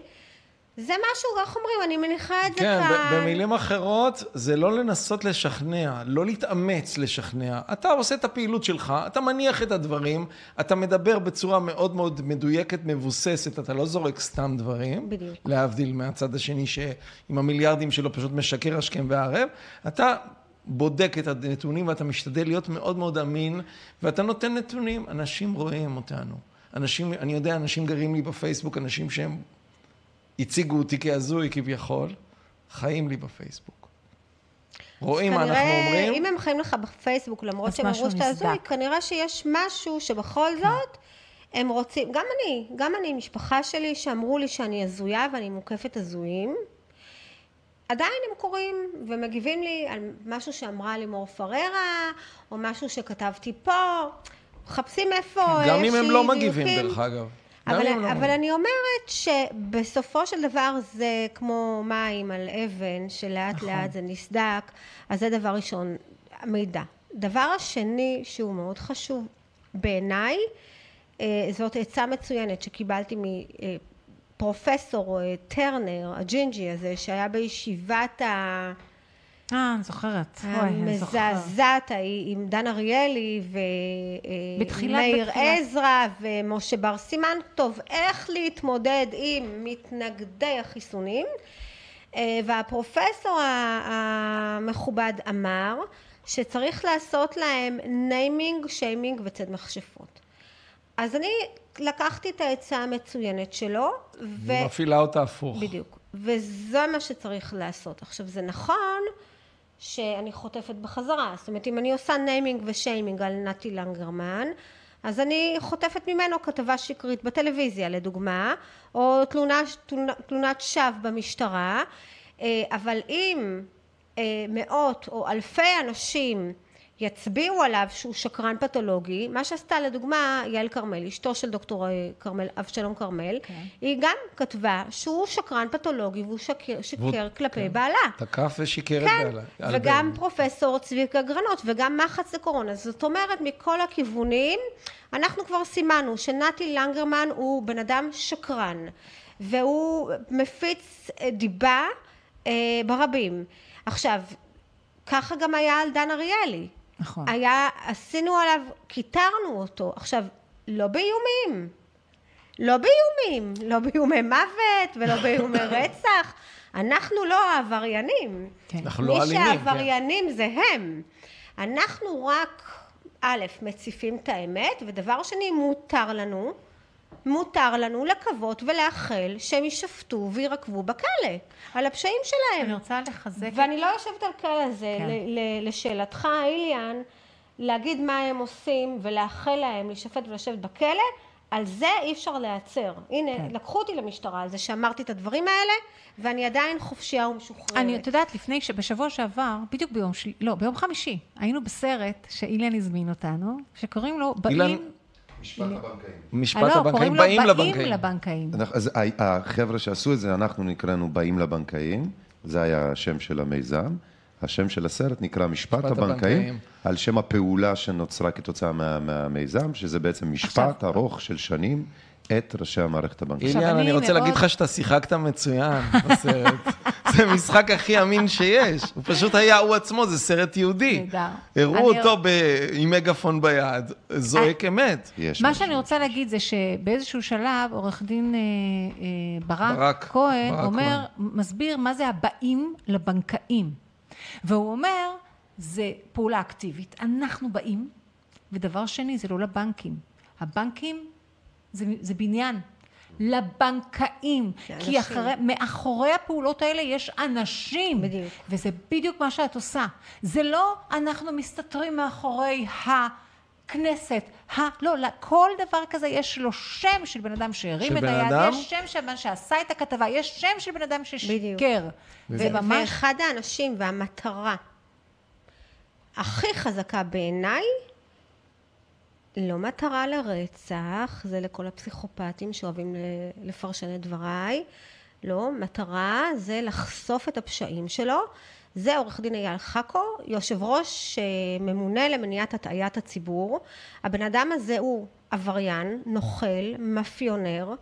זה משהו, איך אומרים, אני מניחה את זה כן, כאן. ב- במילים אחרות, זה לא לנסות לשכנע, לא להתאמץ לשכנע. אתה עושה את הפעילות שלך, אתה מניח את הדברים, אתה מדבר בצורה מאוד מאוד מדויקת, מבוססת, אתה לא זורק סתם דברים. בדיוק. להבדיל מהצד השני שעם המיליארדים שלו פשוט משקר השכם והערב. אתה בודק את הנתונים ואתה משתדל להיות מאוד מאוד אמין, ואתה נותן נתונים, אנשים רואים אותנו. אנשים, אני יודע, אנשים גרים לי בפייסבוק, אנשים שהם הציגו אותי כהזוי כביכול, חיים לי בפייסבוק. רואים מה אנחנו כנראה, אומרים, אם הם חיים לך בפייסבוק, למרות שהם אמרו שאתה הזוי. כנראה שיש משהו שבכל כן. זאת הם רוצים, גם אני, גם אני, משפחה שלי שאמרו לי שאני הזויה ואני מוקפת הזויים, עדיין הם קוראים ומגיבים לי על משהו שאמרה לימור פררה, או משהו שכתבתי פה, מחפשים איפה כן. גם אם הם לא איזושהי מגיבים. דרך אגב. אבל, הם לא אבל. אני אומרת שבסופו של דבר זה כמו מים על אבן, שלאט נכון. לאט זה נסדק, אז זה דבר ראשון, המידע. דבר השני שהוא מאוד חשוב בעיניי, אה, זאת עצה מצוינת שקיבלתי מפרופסור אה, טרנר, הג'ינג'י הזה, שהיה בישיבת ה... אה, אני זוכרת. המזעזעת ההיא עם דן אריאלי ומאיר בתחילת. עזרא ומשה בר סימן טוב איך להתמודד עם מתנגדי החיסונים אה, והפרופסור המכובד אמר שצריך לעשות להם naming, shaming וציד מכשפות. אז אני לקחתי את העצה המצוינת שלו ו... ומפעילה אותה הפוך. בדיוק. וזה מה שצריך לעשות. עכשיו, זה נכון שאני חוטפת בחזרה. זאת אומרת, אם אני עושה naming ו shaming על נתי לנגרמן, אז אני חוטפת ממנו כתבה שקרית בטלוויזיה, לדוגמה, או תלונה, תלונה, תלונת שווא במשטרה, אה, אבל אם אה, מאות או אלפי אנשים יצביעו עליו שהוא שקרן פתולוגי, מה שעשתה לדוגמה יעל כרמל, אשתו של דוקטור אה, כרמל, אבשלום כרמל, כן. היא גם כתבה שהוא שקרן פתולוגי והוא שקר, שיקר והוא- כלפי כן. בעלה. תקף ושיקר את כן, בעלה. על וגם בעלה. פרופסור צביקה גרנות וגם מחץ לקורונה. זאת אומרת, מכל הכיוונים, אנחנו כבר סימנו שנתי לנגרמן הוא בן אדם שקרן, והוא מפיץ אה, דיבה אה, ברבים. עכשיו, ככה גם היה על דן אריאלי. נכון. היה, עשינו עליו, כיתרנו אותו. עכשיו, לא באיומים. לא באיומים. לא באיומי מוות ולא באיומי רצח. אנחנו לא העבריינים. כן. אנחנו לא אלימים. מי כן. שהעבריינים זה הם. אנחנו רק א', מציפים את האמת, ודבר שני, מותר לנו, מותר לנו לקוות ולאחל שהם יישפטו ויירקבו בכלא, על הפשעים שלהם. אני רוצה לחזק... ואני לא יושבת על כלא זה, כן. ל- ל- לשאלתך, איליאן, להגיד מה הם עושים ולאחל להם להישפט ולשבת בכלא, על זה אי אפשר להיעצר. הנה, כן. לקחו אותי למשטרה על זה שאמרתי את הדברים האלה, ואני עדיין חופשייה ומשוחררת. אני, את יודעת, לפני, שבשבוע שעבר, בדיוק ביום של... לא, ביום חמישי, היינו בסרט שאילן הזמין אותנו, שקוראים לו אילן- באים... משפט הבנקאים. משפט אה, לא, הבנקאים, קוראים לו באים לבנקאים. אז החבר'ה שעשו את זה, אנחנו נקראנו באים לבנקאים, זה היה השם של המיזם. השם של הסרט נקרא משפט משפט הבנקאים, הבנקאים. על שם הפעולה שנוצרה כתוצאה מה- מהמיזם, שזה בעצם משפט ארוך של שנים את ראשי המערכת הבנקאית. עכשיו, אילן, אני אני רוצה להגיד לך שאתה שיחקת מצוין בסרט. זה המשחק הכי אמין שיש. הוא פשוט היה הוא עצמו, זה סרט יהודי. נהדר. הראו אותו ב- עם מגאפון ביד, זועק אמת. יש מה. שאני רוצה להגיד זה שבאיזשהו שלב עורך דין אה, אה, ברק, כהן אומר, מסביר מה זה הבאים לבנקאים. והוא אומר, זה פעולה אקטיבית. אנחנו באים, ודבר שני, זה לא לבנקים. הבנקים זה, זה בניין. לבנקאים, כי. אחרי, מאחורי הפעולות האלה יש אנשים. בדיוק. וזה בדיוק מה שאת עושה. זה לא אנחנו מסתתרים מאחורי הכנסת, ה... לא, לכל דבר כזה יש לו שם של בן אדם שהרים של את בן היד, אדם? יש שם של בן שעשה את הכתבה, יש שם של בן אדם בדיוק. ששיקר. זה ממש... ואחד האנשים והמטרה הכי חזקה בעיניי, לא מטרה לרצח, זה לכל הפסיכופטים שאוהבים ל- לפרשן את דבריי, לא, מטרה זה לחשוף את הפשעים שלו. זה עורך דין אייל חכו, יושב ראש אה, ממונה למניעת הטעיית הציבור. הבן אדם הזה הוא עבריין, נוכל, מאפיונר,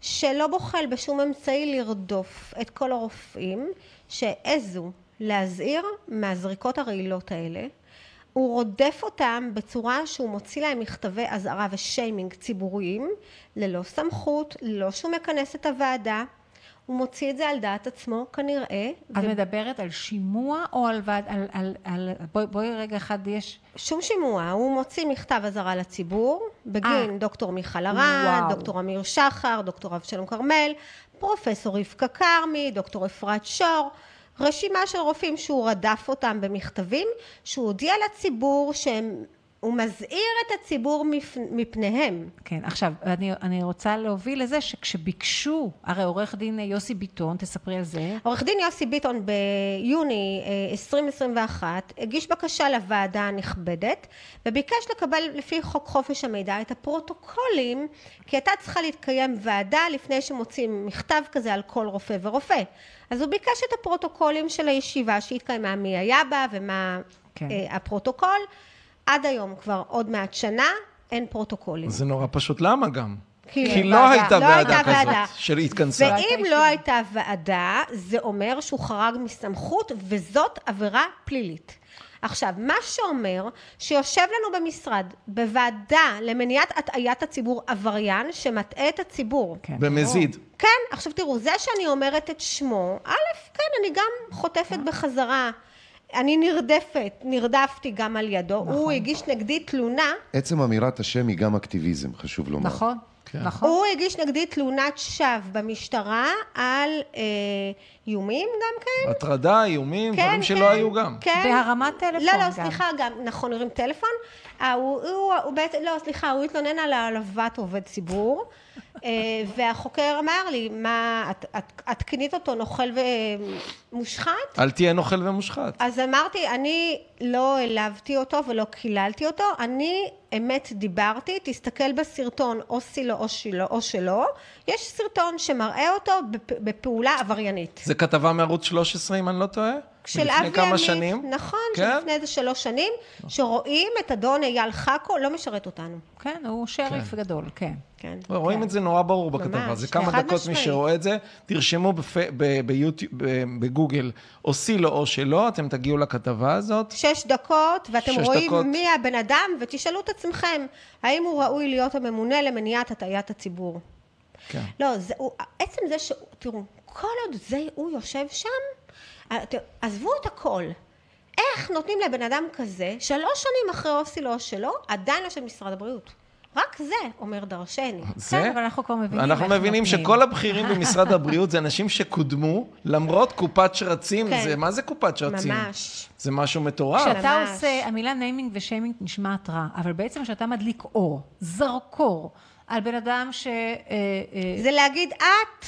שלא בוחל בשום אמצעי לרדוף את כל הרופאים שהעזו להזהיר מהזריקות הרעילות האלה. הוא רודף אותם בצורה שהוא מוציא להם מכתבי אזהרה ושיימינג ציבוריים ללא סמכות, ללא שהוא מכנס את הוועדה. הוא מוציא את זה על דעת עצמו כנראה. את מדברת על שימוע או על ועד... על... על, על בואי, בואי רגע אחד, יש... שום שימוע, הוא מוציא מכתב אזהרה לציבור בגין אה. דוקטור מיכל וואו. דוקטור אמיר שחר, דוקטור אבשלום כרמל, פרופסור רבקה כרמי, דוקטור אפרת שור, רשימה של רופאים שהוא רדף אותם במכתבים, שהוא הודיע לציבור שהם, הוא מזהיר את הציבור מפ, מפניהם. כן, עכשיו, אני, אני רוצה להוביל לזה שכשביקשו, הרי עורך דין יוסי ביטון, תספרי על זה, עורך דין יוסי ביטון ביוני אה, 2021 הגיש בקשה לוועדה הנכבדת וביקש לקבל לפי חוק חופש המידע את הפרוטוקולים כי הייתה צריכה להתקיים ועדה לפני שמוצאים מכתב כזה על כל רופא ורופא אז הוא ביקש את הפרוטוקולים של הישיבה שהתקיימה מי היה בה ומה כן. אה, הפרוטוקול עד היום כבר עוד מעט שנה אין פרוטוקולים זה נורא פשוט, למה גם? כי כי לא ועדה. הייתה לא ועדה הייתה ועדה. כזאת של התכנסה. הייתה ואם. לא הייתה ועדה, זה אומר שהוא חרג מסמכות, וזאת עבירה פלילית. עכשיו, מה שאומר שיושב לנו במשרד, בוועדה למניעת הטעיית הציבור, עבריין שמטעה את הציבור. כן. במזיד. כן, עכשיו תראו, זה שאני אומרת את שמו, א', כן, אני גם חוטפת בחזרה. אני נרדפת, נרדפתי גם על ידו. נכון. הוא הגיש נגדי תלונה עצם אמירת השם היא גם אקטיביזם, חשוב לומר. נכון, כן. נכון. הוא הגיש נגדי תלונת שווא במשטרה על אה, איומים גם כן. הטרדה, איומים, כן, דברים כן, שלא היו גם. כן. בהרמת טלפון לא, לא, גם. סליחה, גם, נכון, הרים טלפון. אה, הוא, הוא, הוא בעצם, לא, סליחה, הוא התלונן על העלבת עובד ציבור, והחוקר אמר לי, מה, את, את, את כינית אותו נוכל ומושחת? אל תהיה נוכל ומושחת. אז אמרתי, אני לא העלבתי אותו ולא קיללתי אותו, אני אמת דיברתי, תסתכל בסרטון או סילו או שלו, או שלו, יש סרטון שמראה אותו בפ, בפעולה עבריינית. זה כתבה מערוץ 13, אם אני לא טועה? של אבי כמה עמית, שנים? נכון, כן? שלפני איזה שלוש שנים, שרואים את אדון אייל חכו, לא משרת אותנו. כן, הוא שריף גדול, כן. כן. רואים את זה נורא ברור בכתבה, ממש, זה כמה חד דקות מי משמעית. שרואה את זה, תרשמו בפ... ב... ביוטיוב, ב... בגוגל, או סילו או שלא, אתם תגיעו לכתבה הזאת. שש דקות, ואתם שש רואים דקות. מי הבן אדם, ותשאלו את עצמכם, האם הוא ראוי להיות הממונה למניעת הטעיית הציבור? כן. לא, זה, הוא, עצם זה ש... תראו, כל עוד זה, הוא יושב שם, עזבו את הכל. איך נותנים לבן אדם כזה, שלוש שנים אחרי אוסי לא שלו, עדיין לא של משרד הבריאות. רק זה אומר דרשני. זה? כן, אבל אנחנו כבר מבינים אנחנו מבינים נותנים. שכל הבכירים במשרד הבריאות זה אנשים שקודמו, למרות קופת שרצים. כן. זה, מה זה קופת שרצים? ממש. זה משהו מטורף. כשאתה ממש. עושה, המילה naming ו shaming נשמעת רע, אבל בעצם כשאתה מדליק אור, זרקור, על בן אדם ש... אה, אה, זה להגיד את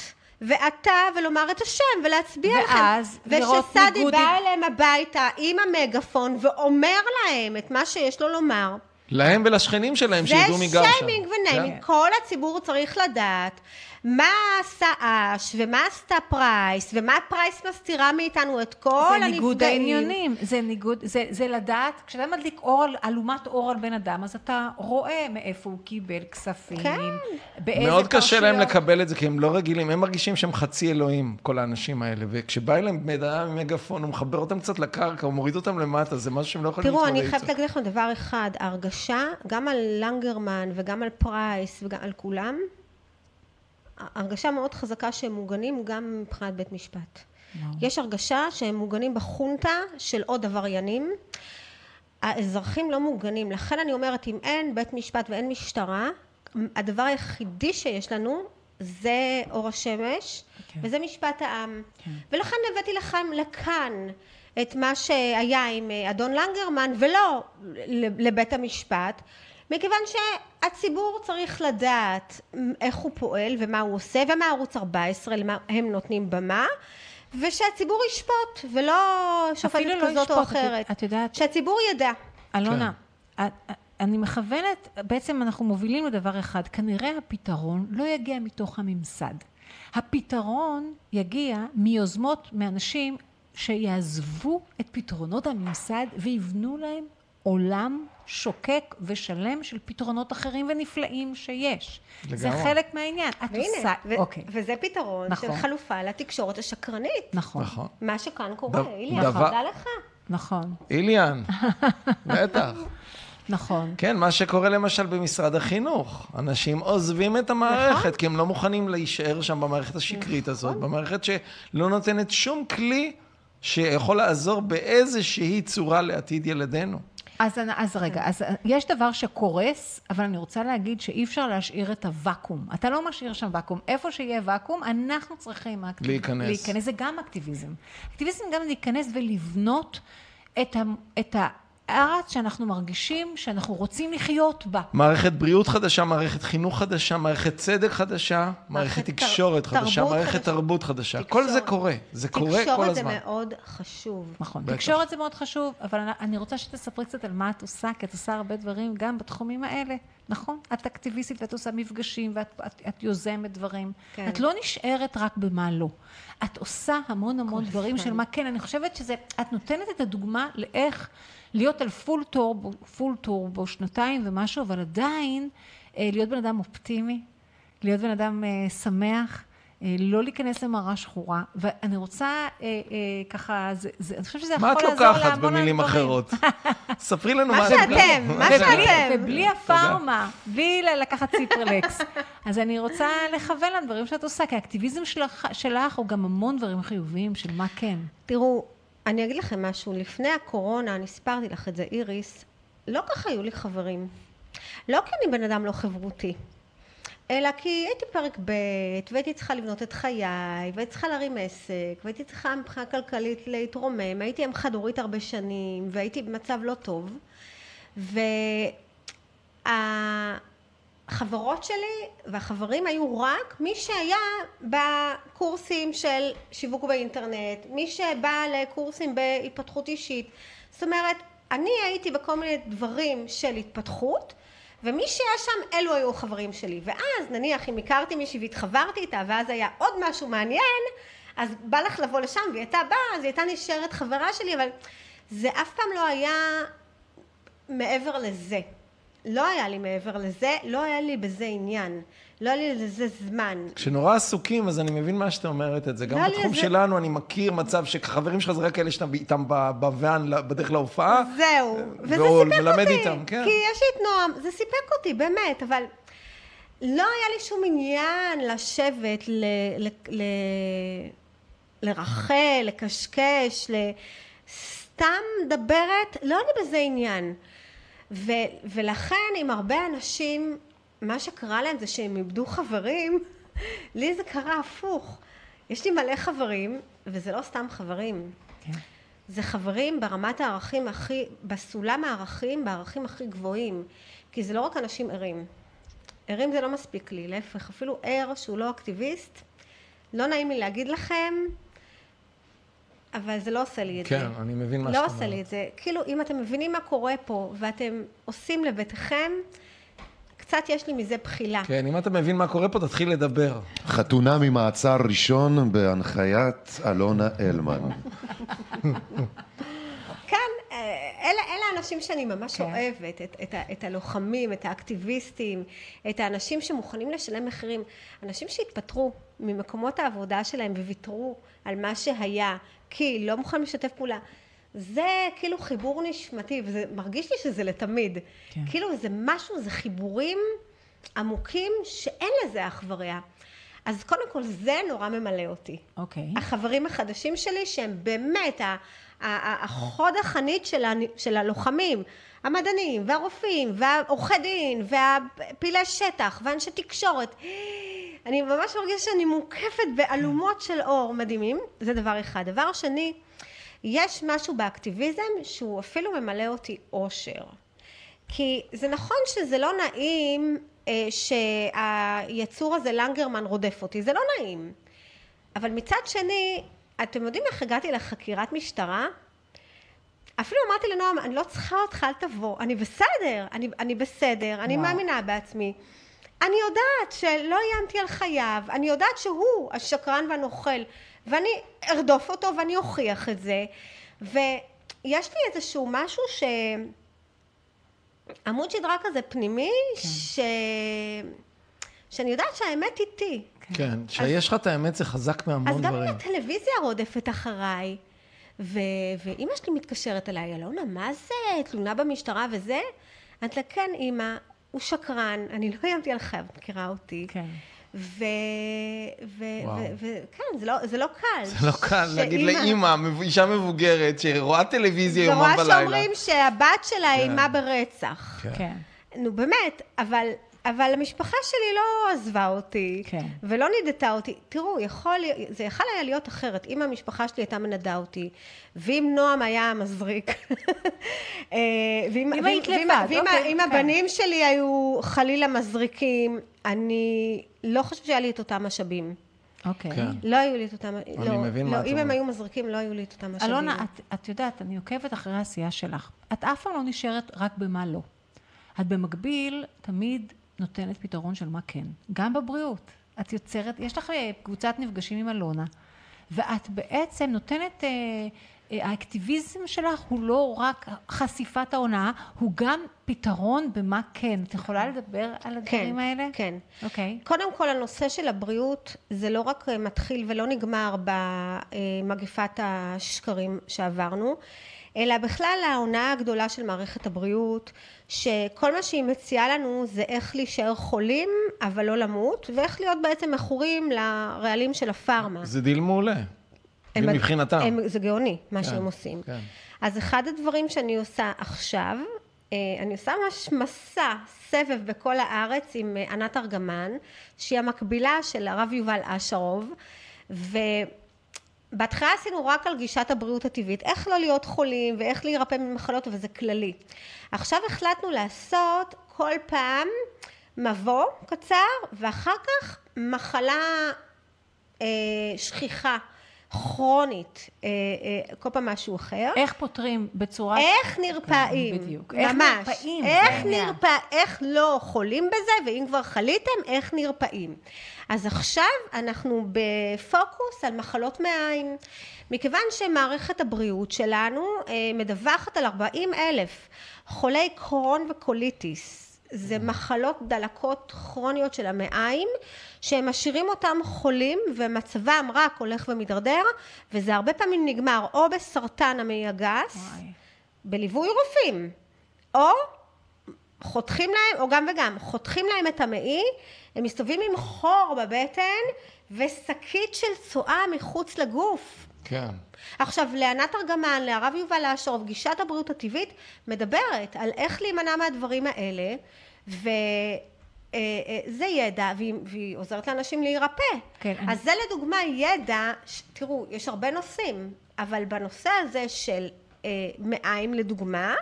ואתה ולומר את השם ולהצביע לכם. ואז לראות ושסעדי ניגוד- בא אליהם הביתה עם המגפון ואומר להם את מה שיש לו לומר. להם ולשכנים שלהם זה שידעו מי גר שם. shaming ו naming. כן. כל הציבור צריך לדעת מה עשה אש ומה עשתה פרייס ומה פרייס מסתירה מאיתנו את כל זה הנפגעים. ניגוד העניינים, זה ניגוד, זה, זה לדעת, כשאתה מדליק אור, על- אלומת אור על בן אדם, אז אתה רואה מאיפה הוא קיבל כספים, כן. באיזה מאוד קשה להם. לקבל את זה, כי הם לא רגילים, הם מרגישים שהם חצי אלוהים, כל האנשים האלה. וכשבא אליהם בן אדם עם מגפון, הוא מחבר אותם קצת לקרקע, הוא מוריד אותם למטה, זה משהו שהם לא יכולים תראו, להתמודד אני איתו. חייבת להגיד לכם דבר אחד, ההרגשה, גם על לנגרמן וגם על פרייס וגם על כולם, הרגשה מאוד חזקה שהם מוגנים גם מבחינת בית משפט. יש הרגשה שהם מוגנים בחונטה של עוד עבריינים. האזרחים לא מוגנים, לכן אני אומרת, אם אין בית משפט ואין משטרה, הדבר היחידי שיש לנו זה אור השמש, כן. וזה משפט העם. ולכן הבאתי לכם לכאן את מה שהיה עם אה, אדון לנגרמן, ולא לבית המשפט, מכיוון שהציבור צריך לדעת איך הוא פועל ומה הוא עושה, ומה ערוץ 14, למה הם נותנים במה. ושהציבור ישפוט, ולא שופטת לא כזאת או ישפוט, את- אחרת. את יודעת- שהציבור ידע. אלונה, את- אני מכוונת, בעצם אנחנו מובילים לדבר אחד, כנראה הפתרון לא יגיע מתוך הממסד. הפתרון יגיע מיוזמות, מאנשים שיעזבו את פתרונות הממסד ויבנו להם עולם שוקק ושלם של פתרונות אחרים ונפלאים שיש. זה לגמרי. חלק מהעניין. את והנה, עושה, ו- אוקיי, וזה פתרון נכון. של חלופה לתקשורת השקרנית. נכון, נכון. מה שכאן קורה, דו- איליה, דבר- תודה לך. נכון, איליאן, בטח. נכון. כן, מה שקורה למשל במשרד החינוך. אנשים עוזבים את המערכת, כי הם לא מוכנים להישאר שם במערכת השקרית הזאת, במערכת שלא נותנת שום כלי שיכול לעזור באיזושהי צורה לעתיד ילדינו. אז, אני- אז רגע, אז יש דבר שקורס, אבל אני רוצה להגיד שאי אפשר להשאיר את הוואקום. אתה לא משאיר שם ואקום. איפה שיהיה ואקום, אנחנו צריכים האקטיב... להיכנס. להיכנס. זה גם אקטיביזם. אקטיביזם גם להיכנס ולבנות את, ה... את הארץ שאנחנו מרגישים שאנחנו רוצים לחיות בה. מערכת בריאות חדשה, מערכת חינוך חדשה, מערכת צדק חדשה, מערכת תקשורת חדשה, מערכת חדשה. תרבות חדשה. כל זה. קורה, זה קורה כל תקשורת זה הזמן. מאוד חשוב. נכון. תקשורת זה מאוד חשוב, אבל אני- אני רוצה שתספרי קצת על מה את עושה, כי את עושה הרבה דברים גם בתחומים האלה. נכון? את אקטיביסטית ואת עושה מפגשים ואת את, את יוזמת דברים. כן. את לא נשארת רק במה לא. את עושה המון המון דברים. של מה כן. אני חושבת שזה, את נותנת את הדוגמה לאיך להיות על full turbo, full turbo שנתיים ומשהו, אבל עדיין אה, להיות בן אדם אופטימי, להיות בן אדם אה, שמח. אה, לא להיכנס למראה שחורה, ואני רוצה אה, אה, ככה, זה, זה, אני חושבת שזה יכול מה את לעזור לוקחת להמון במילים דברים. אחרות? ספרי לנו מה שאתם, מה שאתם. ובלי הפארמה, בלי לקחת ציפרלקס. אז אני רוצה לכוון לדברים שאת עושה, כי האקטיביזם שלך, שלך הוא גם המון דברים חיוביים של מה כן. תראו, אני אגיד לכם משהו, לפני הקורונה, אני סיפרתי לך את זה, איריס, לא ככה היו לי חברים. לא כי אני בן אדם לא חברותי, אלא כי הייתי פרק ב' והייתי צריכה לבנות את חיי, והייתי צריכה להרים עסק, והייתי צריכה מבחינה כלכלית להתרומם, הייתי אם חד הורית הרבה שנים, והייתי במצב לא טוב, והחברות שלי והחברים היו רק מי שהיה בקורסים של שיווק באינטרנט, מי שבא לקורסים בהתפתחות אישית. זאת אומרת, אני הייתי בכל מיני דברים של התפתחות, ומי שהיה שם, אלו היו החברים שלי. ואז נניח אם הכרתי מישהי והתחברתי איתה, ואז היה עוד משהו מעניין, אז בא לך לבוא לשם, והיא הייתה באה, אז היא הייתה נשארת חברה שלי, אבל זה אף פעם לא היה מעבר לזה. לא היה לי מעבר לזה, לא היה לי בזה עניין. לא היה לי לזה זמן. כשנורא עסוקים, אז אני מבין מה שאתה אומרת את זה. גם לא, לי בתחום זה- שלנו, אני מכיר מצב שחברים שלך זה רק כאלה שאתה איתם בוואן בדרך להופעה. זהו. וזה והוא סיפק אותי. איתם, כן. כי יש לי את נועם, זה סיפק אותי, באמת, אבל לא היה לי שום עניין לשבת, ל... ל... ל... לרחל, לקשקש, ל... סתם מדברת, לא אני בזה עניין. ו, ולכן עם הרבה אנשים, מה שקרה להם זה שהם איבדו חברים, לי זה קרה הפוך. יש לי מלא חברים, וזה לא סתם חברים. כן. זה חברים ברמת הערכים הכי, בסולם הערכים, בערכים הכי גבוהים. כי זה לא רק אנשים ערים. ערים זה לא מספיק לי, להפך, אפילו ער שהוא לא אקטיביסט, לא נעים לי להגיד לכם, אבל זה לא עושה לי את כן, זה. אני מבין מה לא שאת עושה לי אומרת. את זה. כאילו, אם אתם מבינים מה קורה פה, ואתם עושים לביתכם, קצת יש לי מזה בחילה. כן, אם אתה מבין מה קורה פה, תתחיל לדבר. חתונה ממעצר ראשון בהנחיית אלונה אלמן. כן, אלה, אלה האנשים שאני ממש כן. אוהבת, את, את, את הלוחמים, את האקטיביסטים, את האנשים שמוכנים לשלם מחירים, אנשים שהתפטרו ממקומות העבודה שלהם וויתרו על מה שהיה, כי לא מוכנים לשתף פעולה. זה כאילו חיבור נשמתי, וזה מרגיש לי שזה לתמיד. כן. כאילו זה משהו, זה חיבורים עמוקים שאין לזה אח ורע. אז קודם כל זה נורא ממלא אותי. אוקיי. החברים החדשים שלי שהם באמת ה- ה- החוד החנית של, ה- של הלוחמים, המדענים והרופאים והעורכי דין והפעילי שטח ואנשי תקשורת. אני ממש מרגישה שאני מוקפת באלומות של אור מדהימים, זה דבר אחד. דבר שני, יש משהו באקטיביזם שהוא אפילו ממלא אותי אושר. כי זה נכון שזה לא נעים אה, שהיצור הזה לנגרמן רודף אותי, זה לא נעים. אבל מצד שני, אתם יודעים איך הגעתי לחקירת משטרה? אפילו אמרתי לנועם, אני לא צריכה אותך, אל תבוא. אני בסדר, אני, אני בסדר, אני וואו. מאמינה בעצמי. אני יודעת שלא איימתי על חייו, אני יודעת שהוא השקרן והנוכל, ואני ארדוף אותו ואני אוכיח את זה. ויש לי איזשהו משהו ש... עמוד שדרה כזה פנימי, ש... שאני יודעת שהאמת איתי. כן, שיש לך את האמת זה חזק אז מהמון גם אם דברים. הטלוויזיה רודפת אחריי, ו... ואימא שלי מתקשרת אליי, אלונה, מה זה? תלונה במשטרה וזה? אמרתי לה, כן, אימא, הוא שקרן, אני לא איימתי על חייו, את מכירה אותי. כן. ו... ו... וואו. ו... וכן, זה לא, זה לא קל. זה לא קל להגיד שאימא- לאימא, מב- אישה מבוגרת, שרואה טלוויזיה יומם ורואה ולילה. שאומרים שהבת שלה איימה ברצח. כן. כן. נו באמת, אבל, אבל המשפחה שלי לא עזבה אותי, כן. ולא נידתה אותי. תראו, יכול, זה יכול היה להיות אחרת, אם המשפחה שלי הייתה מנדה אותי, ואם נועם היה מזריק, אה, ואם, אם ואם- היית ואם- לבד, ואם, אוקיי, כן. הבנים שלי היו חלילה מזריקים, אני לא חושבת שהיה לי את אותם משאבים. אוקיי. כן. לא היו לי את אותם, אני לא, מבין לא, מה את אם הם אומרת. היו מזריקים, לא היו לי את אותם משאבים. אלונה, את, את יודעת, אני עוקבת אחרי העשייה שלך. את אף פעם לא נשארת רק במה לא. את במקביל תמיד נותנת פתרון של מה כן. גם בבריאות. את יוצרת, יש לך אה, קבוצת נפגשים עם אלונה, ואת בעצם נותנת, אה, אה, האקטיביזם שלך הוא לא רק חשיפת ההונאה, הוא גם פתרון במה כן. את יכולה לדבר על הדברים כן, האלה? כן. אוקיי. קודם כל הנושא של הבריאות זה לא רק מתחיל ולא נגמר במגפת השקרים שעברנו, אלא בכלל ההונאה הגדולה של מערכת הבריאות, שכל מה שהיא מציעה לנו זה איך להישאר חולים אבל לא למות, ואיך להיות בעצם מכורים לרעלים של הפארמה. זה דיל מעולה. הם- מבחינתם. הם, זה גאוני מה כן, שהם עושים. כן. אז אחד הדברים שאני עושה עכשיו, אה, אני עושה ממש מסע, סבב בכל הארץ עם אה, ענת ארגמן, שהיא המקבילה של הרב יובל אשרוב, ובהתחלה עשינו רק על גישת הבריאות הטבעית, איך לא להיות חולים ואיך להירפא ממחלות, וזה כללי. עכשיו החלטנו לעשות כל פעם מבוא קצר, ואחר כך מחלה אה, שכיחה, כרונית, אה, אה, כל פעם משהו אחר. איך פותרים בצורה... איך נרפאים, בדיוק. איך ממש, נרפאים, זה איך. נרפא, איך לא חולים בזה, ואם כבר חליתם, איך נרפאים. אז עכשיו אנחנו בפוקוס על מחלות מעיים, מכיוון שמערכת הבריאות שלנו אה, מדווחת על 40 אלף חולי קרון וקוליטיס. זה מחלות דלקות כרוניות של המעיים, שהם משאירים אותם חולים ומצבם רק הולך ומידרדר, וזה הרבה פעמים נגמר או בסרטן המעי הגס, וואי. בליווי רופאים, או חותכים להם, או גם וגם, חותכים להם את המעי, הם מסתובבים עם חור בבטן ושקית של צואה מחוץ לגוף. כן. עכשיו, לענת ארגמן, להרב יובל אשרוב, גישת הבריאות הטבעית, מדברת על איך להימנע מהדברים האלה, וזה ידע, והיא, והיא עוזרת לאנשים להירפא. כן, אז זה לדוגמה ידע, ש- תראו, יש הרבה נושאים, אבל בנושא הזה של אה, מעיים לדוגמה,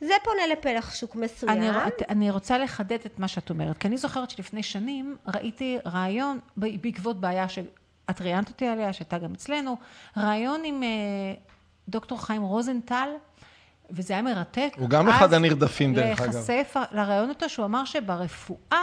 זה פונה לפלח שוק מסוים. אני, אני רוצה לחדד את מה שאת אומרת, כי אני זוכרת שלפני שנים ראיתי רעיון, בעקבות בעיה שאת ראיינת אותי עליה, שהייתה גם אצלנו, רעיון עם אה, דוקטור חיים רוזנטל, וזה היה מרתק. הוא גם אחד הנרדפים, דרך אגב. להיחשף לרעיון אותו, שהוא אמר שברפואה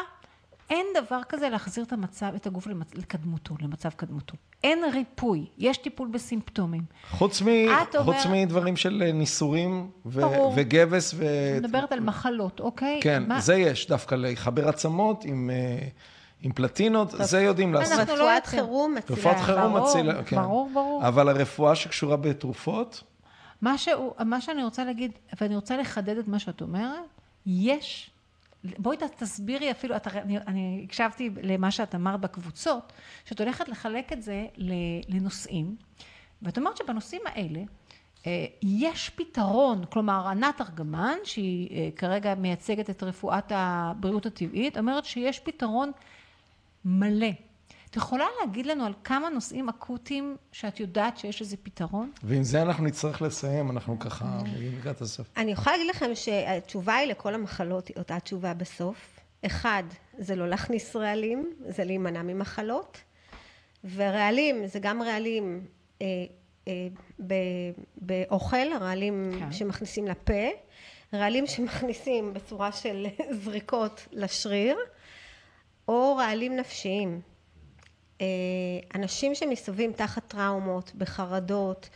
אין דבר כזה להחזיר את המצב, את הגוף למצ... לקדמותו, למצב קדמותו. אין ריפוי, יש טיפול בסימפטומים. חוץ, מ... אומר- חוץ מדברים של ניסורים ו... ברור. וגבס ו... אני מדברת על מחלות, אוקיי? כן, מה- זה יש, דווקא לחבר עצמות עם, אה, עם פלטינות, זה יודעים לעשות. אנחנו לא רפואת. חירום מצילה. רפואת חירום ברור, מצילה, כן. ברור, ברור. אבל הרפואה שקשורה בתרופות, מה, שהוא, מה שאני רוצה להגיד, ואני רוצה לחדד את מה שאת אומרת, יש, בואי תסבירי אפילו, את, אני, אני הקשבתי למה שאת אמרת בקבוצות, שאת הולכת לחלק את זה לנושאים, ואת אומרת שבנושאים האלה, אה, יש פתרון, כלומר ענת ארגמן, שהיא אה, כרגע מייצגת את רפואת הבריאות הטבעית, אומרת שיש פתרון מלא. את יכולה להגיד לנו על כמה נושאים אקוטיים שאת יודעת שיש איזה פתרון? ועם זה אנחנו נצטרך לסיים, אנחנו ככה מגיעים לקראת הסוף. אני יכולה להגיד לכם שהתשובה היא לכל המחלות היא אותה תשובה בסוף. אחד, זה לא להכניס רעלים, זה להימנע ממחלות. ורעלים, זה גם רעלים אה, אה, ב, באוכל, רעלים כן. שמכניסים לפה, רעלים שמכניסים בצורה של זריקות לשריר, או רעלים נפשיים. אה, אנשים שמסתובבים תחת טראומות, בחרדות,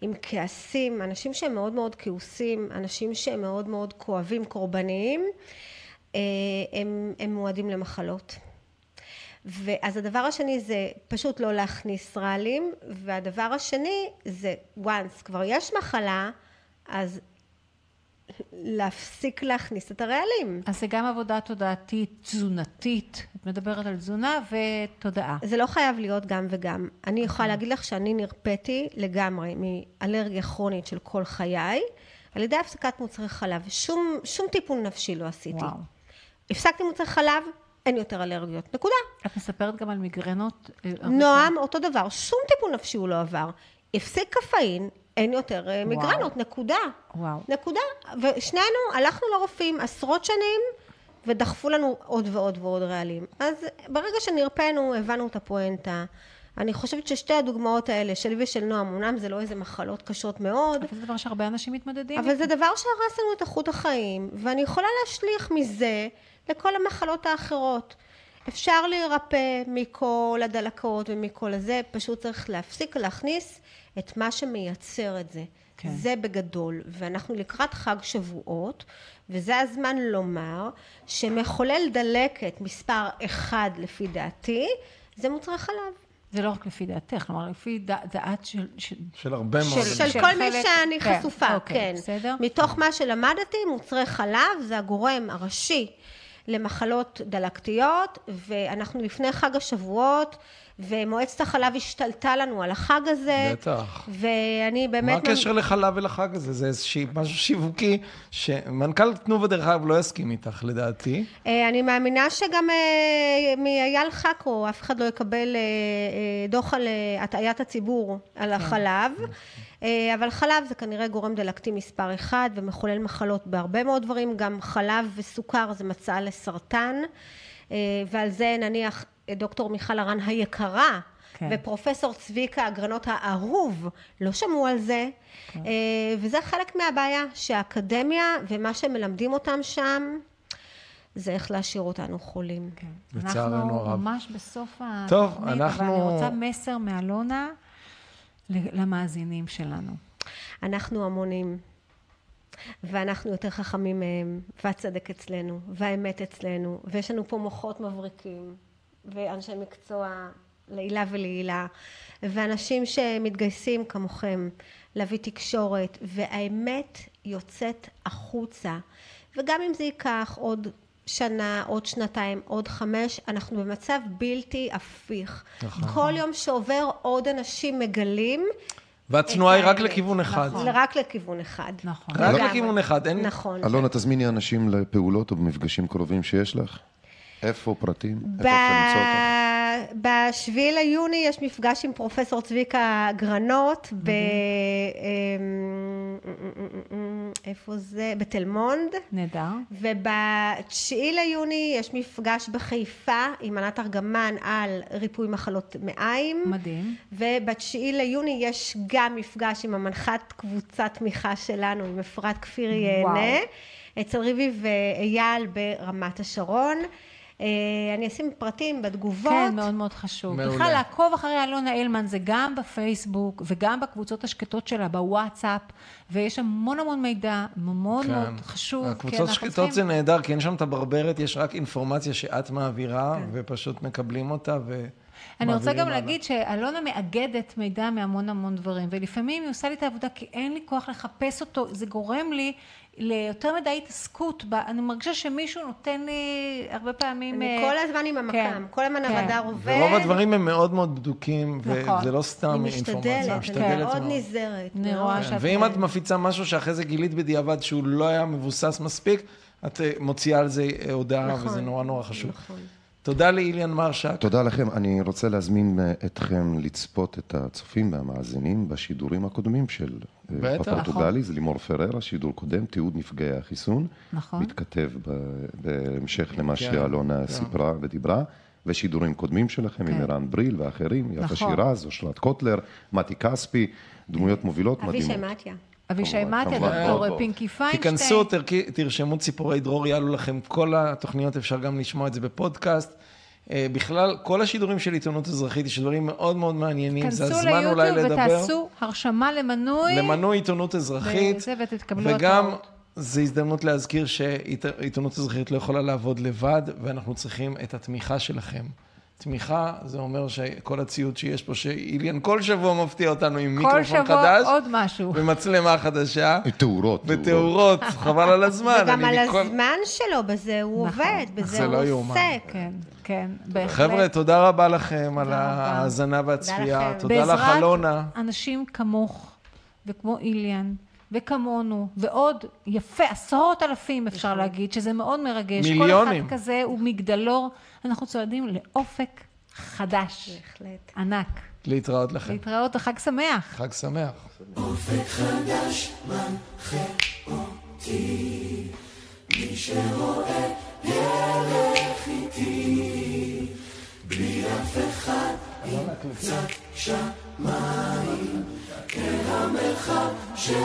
עם כעסים, אנשים שהם מאוד מאוד כעוסים, אנשים שהם מאוד מאוד כואבים, קורבניים, אה, הם, הם מועדים למחלות. ואז הדבר השני זה פשוט לא להכניס רעלים, והדבר השני זה once כבר יש מחלה, אז להפסיק להכניס את הרעלים. אז זה גם עבודה תודעתית, תזונתית, את מדברת על תזונה ותודעה. זה לא חייב להיות גם וגם. אני יכולה להגיד לך שאני נרפאתי לגמרי מאלרגיה כרונית של כל חיי, על ידי הפסקת מוצרי חלב. שום, שום טיפול נפשי לא עשיתי. וואו. הפסקתי מוצרי חלב, אין יותר אלרגיות. נקודה. את מספרת גם על מיגרנות? אה, נועם, אותו דבר. שום טיפול נפשי הוא לא עבר. הפסיק קפאין, אין יותר אה, מיגרנות. נקודה. וואו. נקודה. ושנינו הלכנו לרופאים עשרות שנים, ודחפו לנו עוד ועוד ועוד רעלים. אז ברגע שנרפאנו, הבנו את הפואנטה. אני חושבת ששתי הדוגמאות האלה, שלי ושל נועם, אמנם זה לא איזה מחלות קשות מאוד, אבל זה דבר שהרבה אנשים מתמודדים. אבל זה דבר שהרס לנו את איכות החיים, ואני יכולה להשליך מזה לכל המחלות האחרות. אפשר להירפא מכל הדלקות ומכל הזה, פשוט צריך להפסיק להכניס את מה שמייצר את זה. כן. זה בגדול, ואנחנו לקראת חג שבועות, וזה הזמן לומר שמחולל דלקת מספר אחד לפי דעתי, זה מוצרי חלב. זה לא רק לפי דעתך, כלומר לפי דע- דעת של... של... של הרבה מאוד. של-. של של כל מי שאני כן, חשופה, אוקיי, כן. בסדר. מתוך מה שלמדתי, מוצרי חלב זה הגורם הראשי למחלות דלקתיות, ואנחנו לפני חג השבועות, ומועצת החלב השתלטה לנו על החג הזה. בטח. ואני מה באמת... הקשר לחלב ולחג הזה? זה איזושהי משהו שיווקי, שמנכ"ל תנובה דרך אגב לא יסכים איתך, לדעתי. אה, אני מאמינה שגם אה, מאייל חכו, אף אחד לא יקבל אה, דוח על הטעיית הציבור על החלב. אה, אבל חלב זה כנראה גורם דלקתי מספר אחד ומחולל מחלות בהרבה מאוד דברים, גם חלב וסוכר זה מצע לסרטן, ועל זה נניח דוקטור מיכל הרן היקרה, כן. ופרופסור צביקה אגרנות האהוב לא שמעו על זה, כן. אה, וזה חלק מהבעיה שהאקדמיה ומה שמלמדים אותם שם זה איך להשאיר אותנו חולים. כן. לצערנו אנחנו הרב. ממש בסוף טוב, התוכנית, אנחנו- אבל אני רוצה מסר מאלונה למאזינים שלנו. אנחנו המונים, ואנחנו יותר חכמים מהם, והצדק אצלנו, והאמת אצלנו, ויש לנו פה מוחות מבריקים, ואנשי מקצוע לעילה ולעילה, ואנשים שמתגייסים כמוכם להביא תקשורת, והאמת יוצאת החוצה. וגם אם זה ייקח עוד שנה, עוד שנתיים, עוד חמש, אנחנו במצב בלתי הפיך. נכון. כל יום שעובר עוד אנשים מגלים והתנועה היא רק. לכיוון אחד. נכון. רק לכיוון אחד. נכון. רק. לכיוון אחד, אין... נכון. אלונה, תזמיני אנשים לפעולות או במפגשים קרובים שיש לך. איפה פרטים? איפה ב- אפשר למצוא אותך? בשביעי ליוני יש מפגש עם פרופסור צביקה גרנות ב... אמ, איפה זה? בתל מונד. נהדר. ובתשיעי ליוני יש מפגש בחיפה עם ענת ארגמן על ריפוי מחלות מעיים. מדהים. ובתשיעי ליוני יש גם מפגש עם המנחת קבוצת תמיכה שלנו, עם אפרת כפיר ייהנה, אצל ריבי ואייל ברמת השרון. אה, אני אשים פרטים בתגובות. כן, מאוד מאוד חשוב. מעולה. בכלל, לעקוב אחרי אלונה אילמן זה גם בפייסבוק וגם בקבוצות השקטות שלה, בוואטסאפ, ויש המון המון מידע, מאוד כן. מאוד חשוב. כי הקבוצות אנחנו שקטות צריכים- זה נהדר, כי אין שם את הברברת, יש רק אינפורמציה שאת מעבירה, כן. ופשוט מקבלים אותה ו... אני רוצה גם. להגיד שאלונה מאגדת מידע מהמון המון דברים, ולפעמים היא עושה לי את העבודה כי אין לי כוח לחפש אותו, זה גורם לי ליותר מדי התעסקות, ב- אני מרגישה שמישהו נותן לי הרבה פעמים... אני אה, כל הזמן עם המקם, כן, כל הזמן כן. הרדאר עובד. ורוב הדברים הם מאוד מאוד בדוקים, נכון. וזה לא סתם אני אינפורמציה. משתדלת, אני מאוד נזהרת. אני מאוד. רואה כן. ואם את מפיצה משהו שאחרי זה גילית בדיעבד שהוא לא היה מבוסס מספיק, את אה, מוציאה על זה אה, הודעה, נכון, וזה נורא נורא חשוב. נכון. תודה לאיליאן מרשק. תודה לכם. אני רוצה להזמין אה, אתכם לצפות את הצופים והמאזינים בשידורים הקודמים של אה, בטח. בפורטוגלי, זה לימור פררה, שידור קודם, תיעוד נפגעי החיסון. נכון. מתכתב ב- בהמשך למה כן, שאלונה כן. סיפרה ודיברה. ושידורים קודמים שלכם עם כן. ערן בריל ואחרים, יפה נכון. שירז, אושרת קוטלר, מתי כספי, דמויות מובילות אבישי מדהימות. מתיה. אבישי כמובן, מתיה, כמובן, דוקטור. פינקי פיינשטיין. תיכנסו, תרשמו ציפורי דרור, יעלו לכם כל התוכניות, אפשר גם לשמוע את זה בפודקאסט. אה, בכלל, כל השידורים של עיתונות אזרחית יש דברים מאוד מאוד מעניינים, זה הזמן אולי ליוטיוב לדבר. ותעשו הרשמה למנוי. למנוי עיתונות אזרחית, וזה, ותקבלו וגם התראות. זו הזדמנות להזכיר שעיתונות אזרחית לא יכולה לעבוד לבד, ואנחנו צריכים את התמיכה שלכם. תמיכה, זה אומר שכל הציוד שיש פה, שאיליאן כל שבוע מפתיע אותנו עם כל מיקרופון שבוע חדש, עוד משהו. ומצלמה חדשה, תאורות. ותאורות, חבל על הזמן. וגם על מכל- הזמן שלו, בזה הוא נכון. עובד, בזה זה הוא לא יאומן. עוסק. כן, כן, בהחלט. חבר'ה, תודה רבה לכם על. ההאזנה והצפייה. לכם. תודה לך, בעזרת אלונה. אנשים כמוך, וכמו איליאן, וכמונו, ועוד יפה, עשרות אלפים אפשר להגיד, שזה מאוד מרגש. מיליונים. כל אחד כזה הוא מגדלור. אנחנו צועדים לאופק חדש, בהחלט. ענק. להתראות לכם. להתראות וחג שמח. חג שמח. עם קצת שמיים אל המרחב שבליבי.